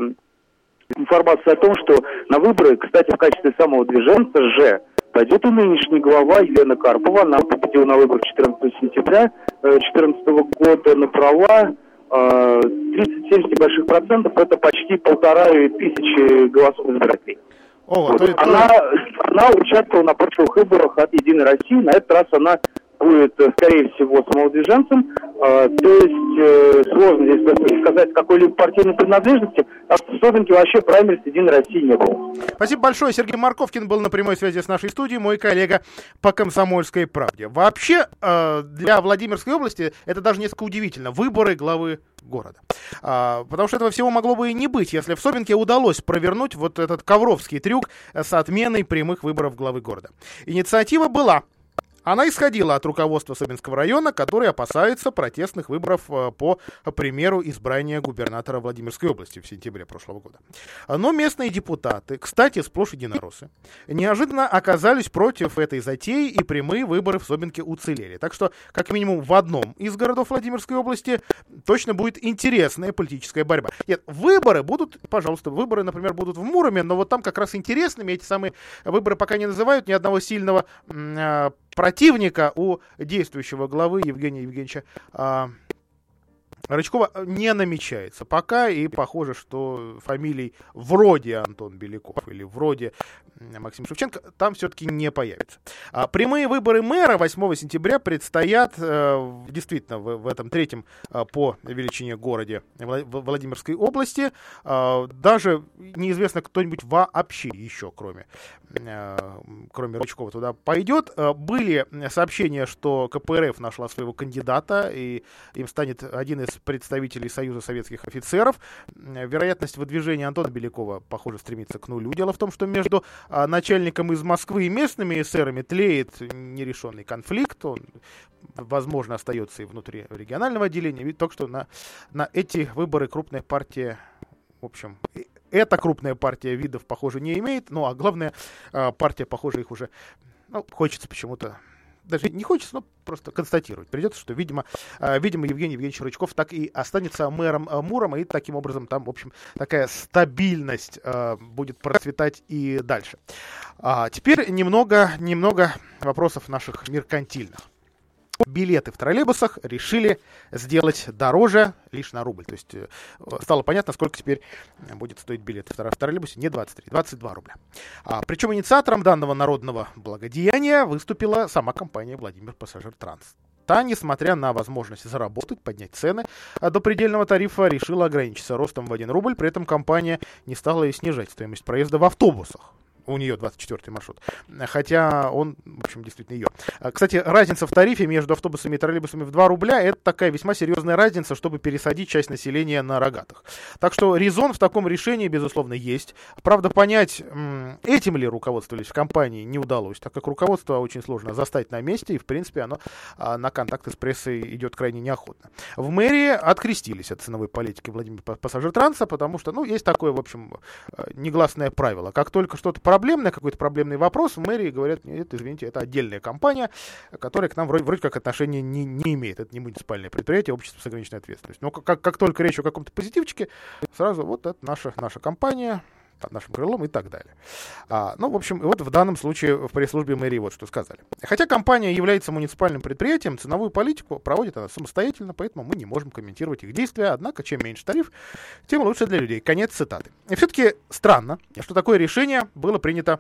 информация о том, что на выборы, кстати, в качестве самого движенца же пойдет и нынешний глава Елена Карпова. Она победила на выборах 14 сентября 2014 э, года на права. 37 э, небольших процентов, это почти полтора тысячи голосов избирателей. О, то, она, то... она участвовала на прошлых выборах от Единой России. На этот раз она будет, э, скорее всего, самовыдвиженцем. Э, то есть э, сложно здесь сказать какой-либо партийной принадлежности. А в Собинке вообще праймерис Единой России не было. Спасибо большое. Сергей Марковкин был на прямой связи с нашей студией, мой коллега по «Комсомольской правде». Вообще, для Владимирской области это даже несколько удивительно. Выборы главы города. А, потому что этого всего могло бы и не быть, если в Собинке удалось провернуть вот этот ковровский трюк с отменой прямых выборов главы города. Инициатива была, она исходила от руководства Собинского района, который опасается протестных выборов э, по примеру избрания губернатора Владимирской области в сентябре прошлого года. Но местные депутаты, кстати, сплошь единороссы, неожиданно оказались против этой затеи, и прямые выборы в Собинке уцелели. Так что, как минимум, в одном из городов Владимирской области точно будет интересная политическая борьба. Нет, выборы будут, пожалуйста, выборы, например, будут в Муроме, но вот там как раз интересными эти самые выборы пока не называют ни одного сильного а, противника у действующего главы Евгения Евгеньевича а, Рычкова не намечается пока, и похоже, что фамилий вроде Антон Беляков или вроде Максим Шевченко там все-таки не появится. А прямые выборы мэра 8 сентября предстоят э, действительно в, в этом третьем э, по величине городе Владимирской области. Э, даже неизвестно кто-нибудь вообще еще, кроме, э, кроме Рычкова, туда пойдет. Э, были сообщения, что КПРФ нашла своего кандидата, и им станет один из представителей Союза советских офицеров. Вероятность выдвижения Антона Белякова, похоже, стремится к нулю. Дело в том, что между а, начальником из Москвы и местными эсерами тлеет нерешенный конфликт. Он, возможно, остается и внутри регионального отделения. Ведь только что на, на эти выборы крупная партия, в общем, эта крупная партия видов, похоже, не имеет. Ну, а главное, а, партия, похоже, их уже ну, хочется почему-то даже не хочется, но просто констатировать. Придется, что, видимо, э, видимо Евгений Евгеньевич Рычков так и останется мэром э, Мурома, и таким образом там, в общем, такая стабильность э, будет процветать и дальше. А теперь немного, немного вопросов наших меркантильных билеты в троллейбусах решили сделать дороже лишь на рубль. То есть э, стало понятно, сколько теперь будет стоить билет в троллейбусе. Не 23, 22 рубля. А, причем инициатором данного народного благодеяния выступила сама компания Владимир Пассажир Транс. Та, несмотря на возможность заработать, поднять цены а до предельного тарифа, решила ограничиться ростом в 1 рубль. При этом компания не стала и снижать стоимость проезда в автобусах у нее 24-й маршрут. Хотя он, в общем, действительно ее. А, кстати, разница в тарифе между автобусами и троллейбусами в 2 рубля это такая весьма серьезная разница, чтобы пересадить часть населения на рогатых. Так что резон в таком решении, безусловно, есть. Правда, понять, этим ли руководствовались в компании, не удалось, так как руководство очень сложно застать на месте, и, в принципе, оно а, на контакты с прессой идет крайне неохотно. В мэрии открестились от ценовой политики Владимира Пассажиртранса, потому что, ну, есть такое, в общем, а, негласное правило. Как только что-то проблемное, какой-то проблемный вопрос, в мэрии говорят, нет, извините, это отдельная компания, которая к нам вроде, вроде как отношения не, не имеет. Это не муниципальное предприятие, общество с ограниченной ответственностью. Но как, как только речь о каком-то позитивчике, сразу вот это наша, наша компания, под нашим крылом и так далее. А, ну, в общем, вот в данном случае в пресс-службе мэрии вот что сказали. Хотя компания является муниципальным предприятием, ценовую политику проводит она самостоятельно, поэтому мы не можем комментировать их действия. Однако, чем меньше тариф, тем лучше для людей. Конец цитаты. И все-таки странно, что такое решение было принято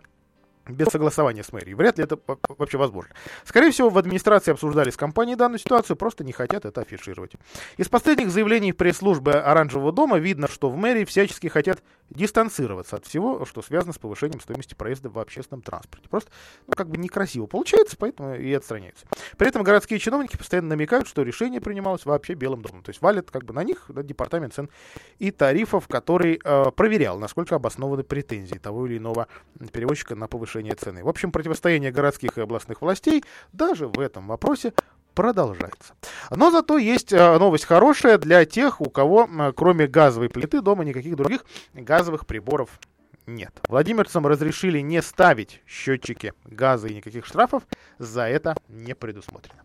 без согласования с мэрией. Вряд ли это вообще возможно. Скорее всего, в администрации обсуждали с компанией данную ситуацию, просто не хотят это афишировать. Из последних заявлений пресс-службы Оранжевого дома видно, что в мэрии всячески хотят дистанцироваться от всего, что связано с повышением стоимости проезда в общественном транспорте. Просто, ну, как бы некрасиво получается, поэтому и отстраняются. При этом городские чиновники постоянно намекают, что решение принималось вообще Белым домом. То есть валят как бы на них на департамент цен и тарифов, который э, проверял, насколько обоснованы претензии того или иного перевозчика на повышение повышения цены. В общем, противостояние городских и областных властей даже в этом вопросе продолжается. Но зато есть э, новость хорошая для тех, у кого кроме газовой плиты дома никаких других газовых приборов нет. Владимирцам разрешили не ставить счетчики газа и никаких штрафов за это не предусмотрено.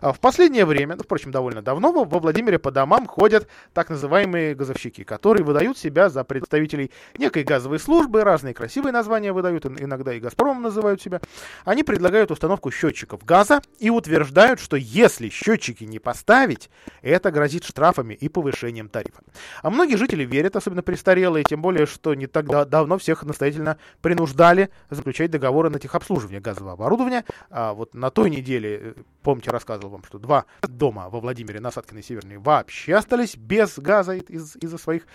А в последнее время, ну, впрочем, довольно давно, во Владимире по домам ходят так называемые газовщики, которые выдают себя за представителей некой газовой службы, разные красивые названия выдают, иногда и «Газпромом» называют себя. Они предлагают установку счетчиков газа и утверждают, что если счетчики не поставить, это грозит штрафами и повышением тарифа. А многие жители верят, особенно престарелые, тем более, что не так давно всех настоятельно принуждали заключать договоры на техобслуживание газового оборудования. А вот на той неделе, э, помните, помните, рассказывал вам, что два дома во Владимире, на Саткиной Северной, вообще остались без газа из- из-за своих...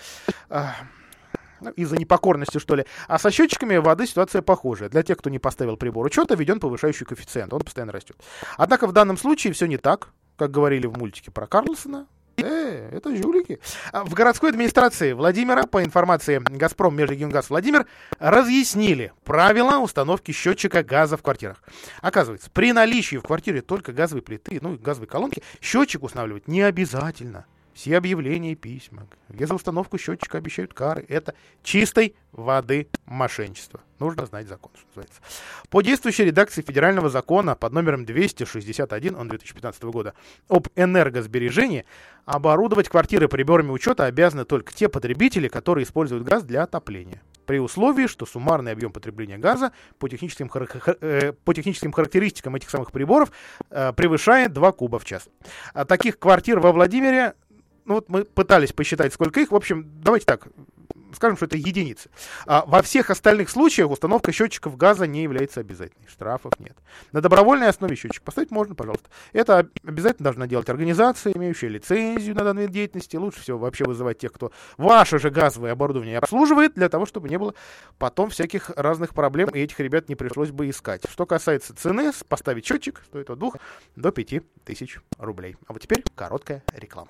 э, из-за непокорности, что ли. А со счетчиками воды ситуация похожая. Для тех, кто не поставил прибор учета, введен повышающий коэффициент. Он постоянно растет. Однако в данном случае все не так, как говорили в мультике про Карлсона. Э, это жулики. А В городской администрации Владимира, по информации «Газпром» Межрегионгаз Владимир, разъяснили правила установки счетчика газа в квартирах. Оказывается, при наличии в квартире только газовой плиты, ну и газовой колонки, счетчик устанавливать не обязательно. Все объявления и письма, где за установку счетчика обещают кары, это чистой воды мошенничество. Нужно знать закон, что называется. По действующей редакции федерального закона под номером 261, он 2015 года, об энергосбережении, оборудовать квартиры приборами учета обязаны только те потребители, которые используют газ для отопления. При условии, что суммарный объем потребления газа по техническим, хар- э, по техническим характеристикам этих самых приборов э, превышает 2 куба в час. А таких квартир во Владимире ну вот мы пытались посчитать, сколько их. В общем, давайте так, скажем, что это единицы. А во всех остальных случаях установка счетчиков газа не является обязательной. Штрафов нет. На добровольной основе счетчик поставить можно, пожалуйста. Это об- обязательно должна делать организация, имеющая лицензию на данный вид деятельности. Лучше всего вообще вызывать тех, кто ваше же газовое оборудование обслуживает, для того, чтобы не было потом всяких разных проблем, и этих ребят не пришлось бы искать. Что касается цены, поставить счетчик стоит от 2 до 5 тысяч рублей. А вот теперь короткая реклама.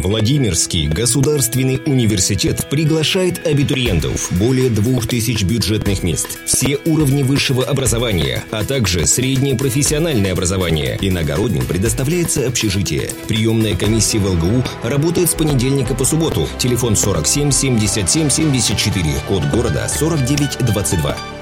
Владимирский государственный университет приглашает абитуриентов. Более двух тысяч бюджетных мест. Все уровни высшего образования, а также среднее профессиональное образование. Иногородним предоставляется общежитие. Приемная комиссия в ЛГУ работает с понедельника по субботу. Телефон 47 77 74. Код города 4922.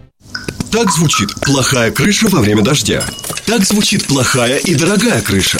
Так звучит плохая крыша во время дождя. Так звучит плохая и дорогая крыша.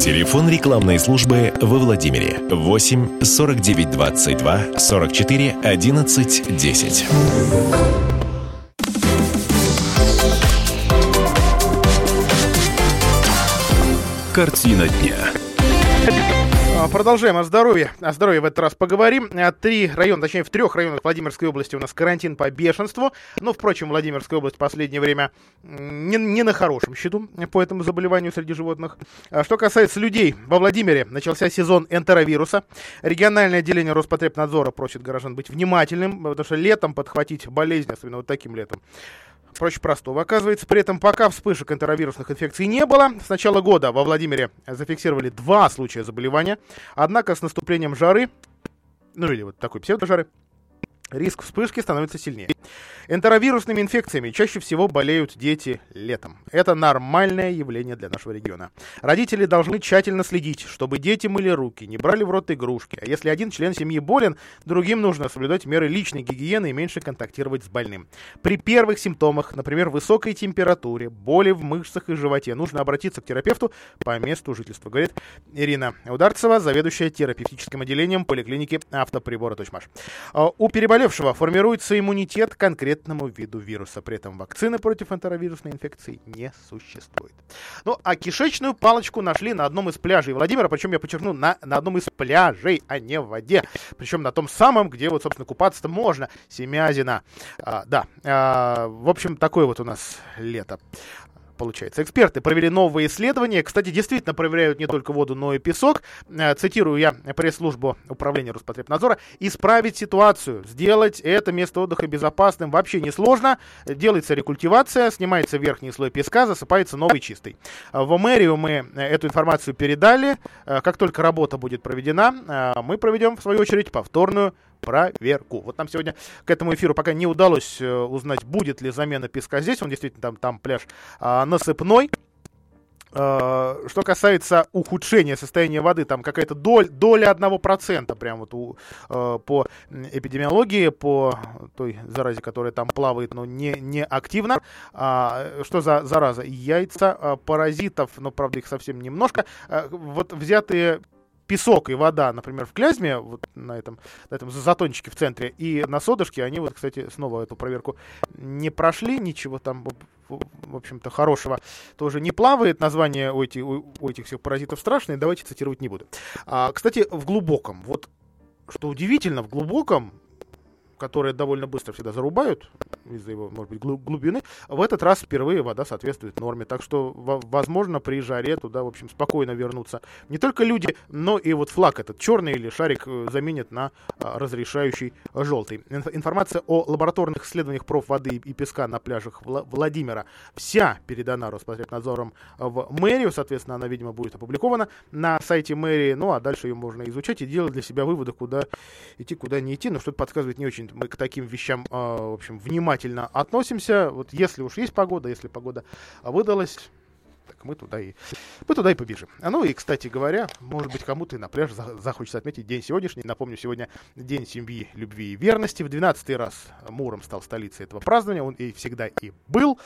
Телефон рекламной службы во Владимире 8 49 22 44 11 10. Картина дня. А, Продолжаем о здоровье. О здоровье в этот раз поговорим. А, Три района, точнее, в трех районах Владимирской области у нас карантин по бешенству. Но, впрочем, Владимирская область в последнее время не, не на хорошем счету по этому заболеванию среди животных. А Что касается людей, во Владимире начался сезон энтеровируса. Региональное отделение Роспотребнадзора просит горожан быть внимательным, потому что летом подхватить болезнь, особенно вот таким летом, проще простого. Оказывается, при этом пока вспышек энтеровирусных инфекций не было. С начала года во Владимире зафиксировали два случая заболевания. Однако с наступлением жары, ну или вот такой псевдожары, риск вспышки становится сильнее. Энтеровирусными инфекциями чаще всего болеют дети летом. Это нормальное явление для нашего региона. Родители должны тщательно следить, чтобы дети мыли руки, не брали в рот игрушки. А если один член семьи болен, другим нужно соблюдать меры личной гигиены и меньше контактировать с больным. При первых симптомах, например, высокой температуре, боли в мышцах и животе, нужно обратиться к терапевту по месту жительства, говорит Ирина Ударцева, заведующая терапевтическим отделением поликлиники автоприбора. А У переболевшего формируется иммунитет к конкретному виду вируса. При этом вакцины против энтеровирусной инфекции не существует. Ну, а кишечную палочку нашли на одном из пляжей Владимира, причем я подчеркну, на, на одном из пляжей, а не в воде. Причем на том самом, где вот, собственно, купаться-то можно. Семязина. А, да, а, в общем, такое вот у нас лето. Получается. Эксперты провели новые исследования. Кстати, действительно проверяют не только воду, но и песок. Э, цитирую я пресс-службу управления Роспотребнадзора. Исправить ситуацию, сделать это место отдыха безопасным вообще несложно. Делается рекультивация, снимается верхний слой песка, засыпается новый чистый. В мэрию мы эту информацию передали. Как только работа будет проведена, мы проведем, в свою очередь, повторную проверку. Вот нам сегодня к этому эфиру пока не удалось э, узнать, будет ли замена песка здесь. Он действительно там, там пляж а, насыпной. Uh, что касается ухудшения состояния воды, там какая-то доль, доля одного процента прям вот у, uh, по эпидемиологии, по той заразе, которая там плавает, но не, не активно. Uh, что за зараза? Яйца паразитов, но правда их совсем немножко. Вот взятые песок и вода, например, в Клязьме, вот на этом, на этом затончике в центре, и на Содышке, они вот, кстати, снова эту проверку не прошли, ничего там, в общем-то, хорошего тоже не плавает. Название у, эти, у, этих всех паразитов страшные, давайте цитировать не буду. А, кстати, в глубоком, вот что удивительно, в глубоком которые довольно быстро всегда зарубают из-за его, может быть, глубины, в этот раз впервые вода соответствует норме. Так что, возможно, при жаре туда, в общем, спокойно вернуться не только люди, но и вот флаг этот черный или шарик э, заменят на а, разрешающий желтый. Информация о лабораторных исследованиях проф воды и песка на пляжах Владимира вся передана Роспотребнадзором в мэрию. Соответственно, она, видимо, будет опубликована на сайте мэрии. Ну, а дальше ее можно изучать и делать для себя выводы, куда идти, куда не идти. Но что-то подсказывает не очень мы к таким вещам, а, в общем, внимательно относимся. Вот если уж есть погода, если погода выдалась, так мы туда и мы туда и побежим. А ну и, кстати говоря, может быть, кому-то и на пляж захочется отметить день сегодняшний. Напомню, сегодня день семьи, любви и верности. В 12 раз Муром стал столицей этого празднования. Он и всегда и был.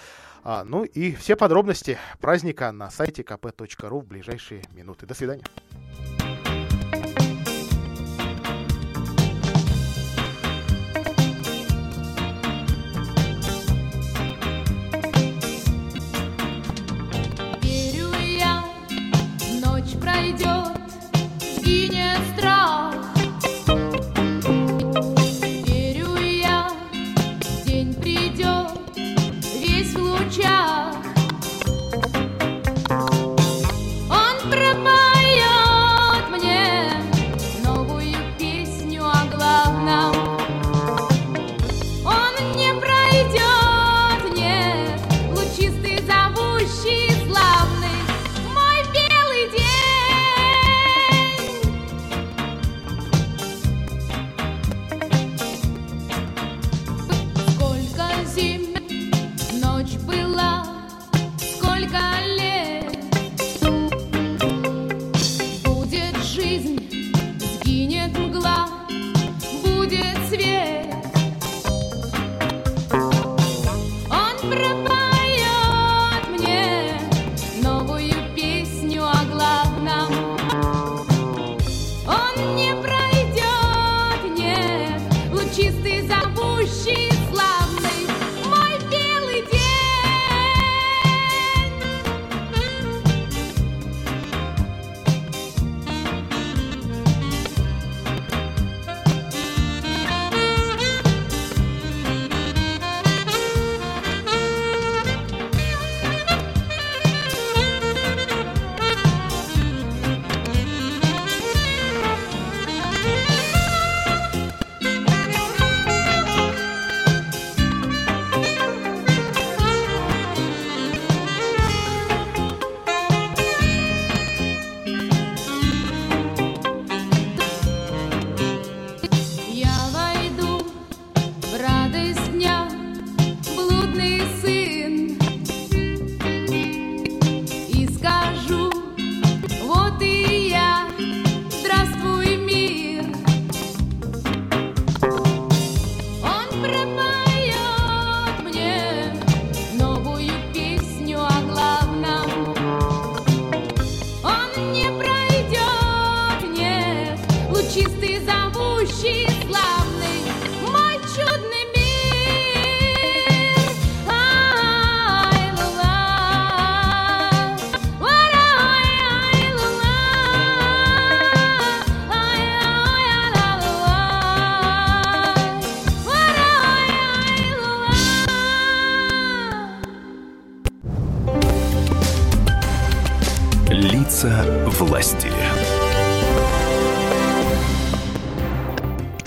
А, ну и все подробности праздника на сайте kp.ru в ближайшие минуты. До свидания.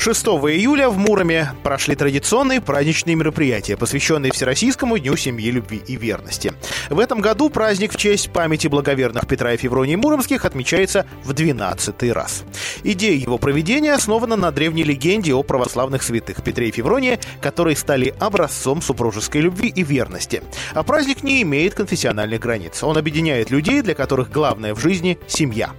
6 июля в Муроме прошли традиционные праздничные мероприятия, посвященные Всероссийскому Дню семьи, любви и верности. В этом году праздник в честь памяти благоверных Петра и Февронии Муромских отмечается в 12 раз. Идея его проведения основана на древней легенде о православных святых Петре и Февронии, которые стали образцом супружеской любви и верности. А праздник не имеет конфессиональных границ. Он объединяет людей, для которых главное в жизни – семья.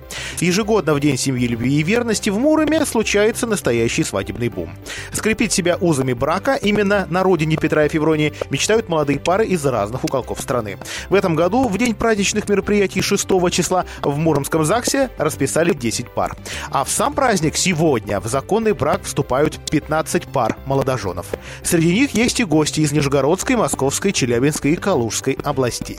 Ежегодно в День семьи, любви и верности в Муроме случается настоящий свадебный бум. Скрепить себя узами брака именно на родине Петра и Февронии мечтают молодые пары из разных уголков страны. В этом году, в день праздничных мероприятий 6 числа, в Муромском ЗАГСе расписали 10 пар. А в сам праздник сегодня в законный брак вступают 15 пар молодоженов. Среди них есть и гости из Нижегородской, Московской, Челябинской и Калужской областей.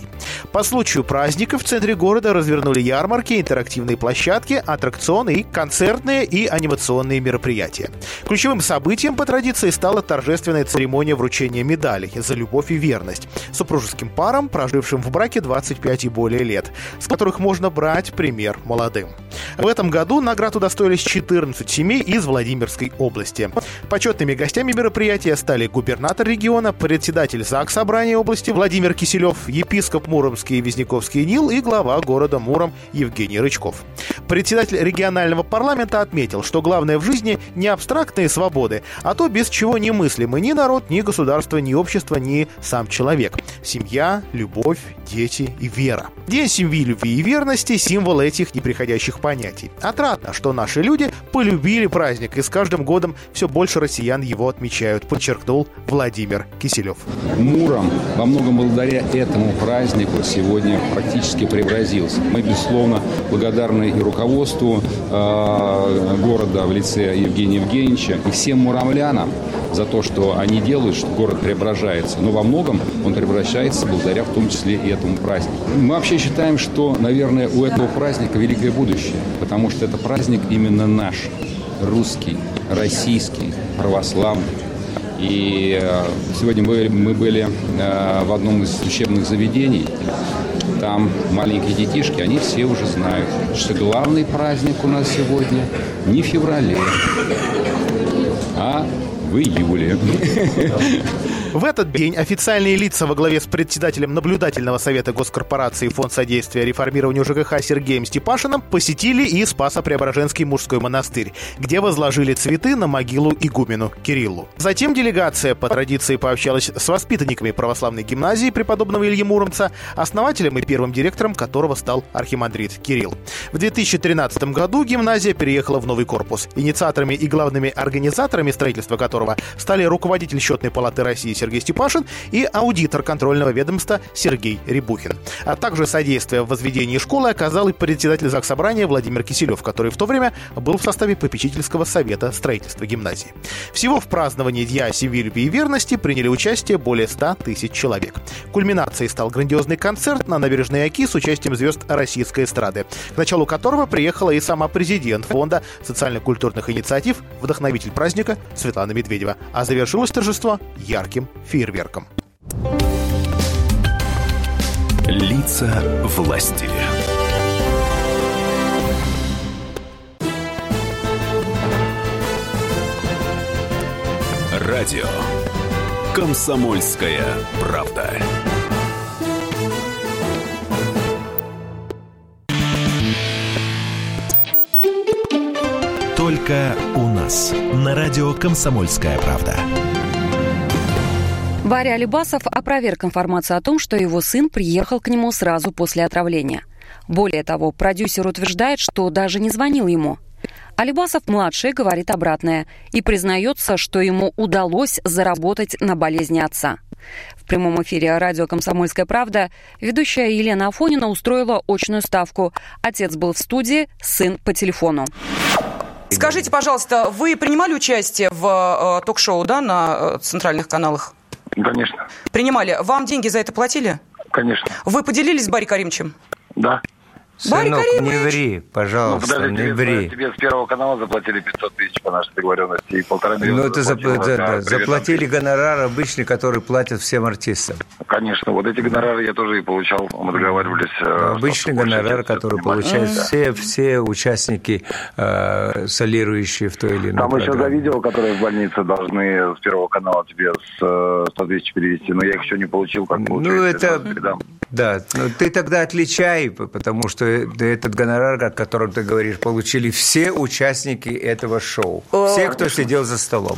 По случаю праздника в центре города развернули ярмарки, интерактивные площадки, аттракционы и концертные и анимационные мероприятия. Ключевым событием по традиции стала торжественная церемония вручения медалей за любовь и верность супружеским парам, прожившим в браке 25 и более лет, с которых можно брать пример молодым. В этом году наград удостоились 14 семей из Владимирской области. Почетными гостями мероприятия стали губернатор региона, председатель ЗАГС Собрания области Владимир Киселев, епископ Муромский и Визняковский Нил и глава города Муром Евгений Рычков. Председатель регионального парламента отметил, что главное в жизни не абстрактные свободы, а то, без чего не мыслимы ни народ, ни государство, ни общество, ни сам человек. Семья, любовь, дети и вера. День семьи, любви и верности – символ этих неприходящих понятий. Отрадно, что наши люди полюбили праздник, и с каждым годом все больше россиян его отмечают, подчеркнул Владимир Киселев. Муром во многом благодаря этому празднику сегодня практически преобразился. Мы, безусловно, благодарны и руководству э, города в лице Евгения Евгеньевича, и всем муромлянам за то, что они делают, что город преображается. Но во многом он преображается благодаря в том числе и этому празднику. Мы вообще считаем, что, наверное, у этого праздника великое будущее, потому что это праздник именно наш, русский, российский, православный. И э, сегодня мы, мы были э, в одном из учебных заведений. Там маленькие детишки, они все уже знают, что главный праздник у нас сегодня не в феврале, а в июле. В этот день официальные лица во главе с председателем наблюдательного совета госкорпорации Фонд содействия реформированию ЖКХ Сергеем Степашиным посетили и Спасо-Преображенский мужской монастырь, где возложили цветы на могилу игумену Кириллу. Затем делегация по традиции пообщалась с воспитанниками православной гимназии преподобного Ильи Муромца, основателем и первым директором которого стал архимандрит Кирилл. В 2013 году гимназия переехала в новый корпус. Инициаторами и главными организаторами строительства которого стали руководитель счетной палаты России Сергей Степашин и аудитор контрольного ведомства Сергей Рябухин. А также содействие в возведении школы оказал и председатель Заксобрания Владимир Киселев, который в то время был в составе попечительского совета строительства гимназии. Всего в праздновании Дня семьи, любви и верности приняли участие более 100 тысяч человек. Кульминацией стал грандиозный концерт на набережной Оки с участием звезд российской эстрады, к началу которого приехала и сама президент Фонда социально-культурных инициатив, вдохновитель праздника Светлана Медведева. А завершилось торжество ярким фейерверком. Лица власти. Радио Комсомольская правда. Только у нас на радио Комсомольская правда. Варя Алибасов опроверг информацию о том, что его сын приехал к нему сразу после отравления. Более того, продюсер утверждает, что даже не звонил ему. Алибасов-младший говорит обратное и признается, что ему удалось заработать на болезни отца. В прямом эфире радио «Комсомольская правда» ведущая Елена Афонина устроила очную ставку. Отец был в студии, сын по телефону. Скажите, пожалуйста, вы принимали участие в э, ток-шоу, да, на э, центральных каналах? Конечно. Принимали. Вам деньги за это платили? Конечно. Вы поделились с Барри Каримовичем? Да. Барри Сынок, не Каримович. ври, Ну, пожалуйста, подожди, не тебе, ври. тебе с первого канала заплатили 500 тысяч по нашей договоренности и полтора миллиона Ну, это зап- да, да, заплатили гонорар обычный, который платят всем артистам. Конечно, вот эти гонорары я тоже и получал. Мы договаривались. э, Обычный гонорар, который получают все, все участники, э, солирующие в той или иной Там еще за видео, которые в больнице должны с первого канала тебе с э, 100 тысяч перевести, но я их еще не получил, как Ну, это... передам. Да, но ты тогда отличай, потому что этот гонорар, о котором ты говоришь, получили все участники этого шоу. Все, кто сидел за столом.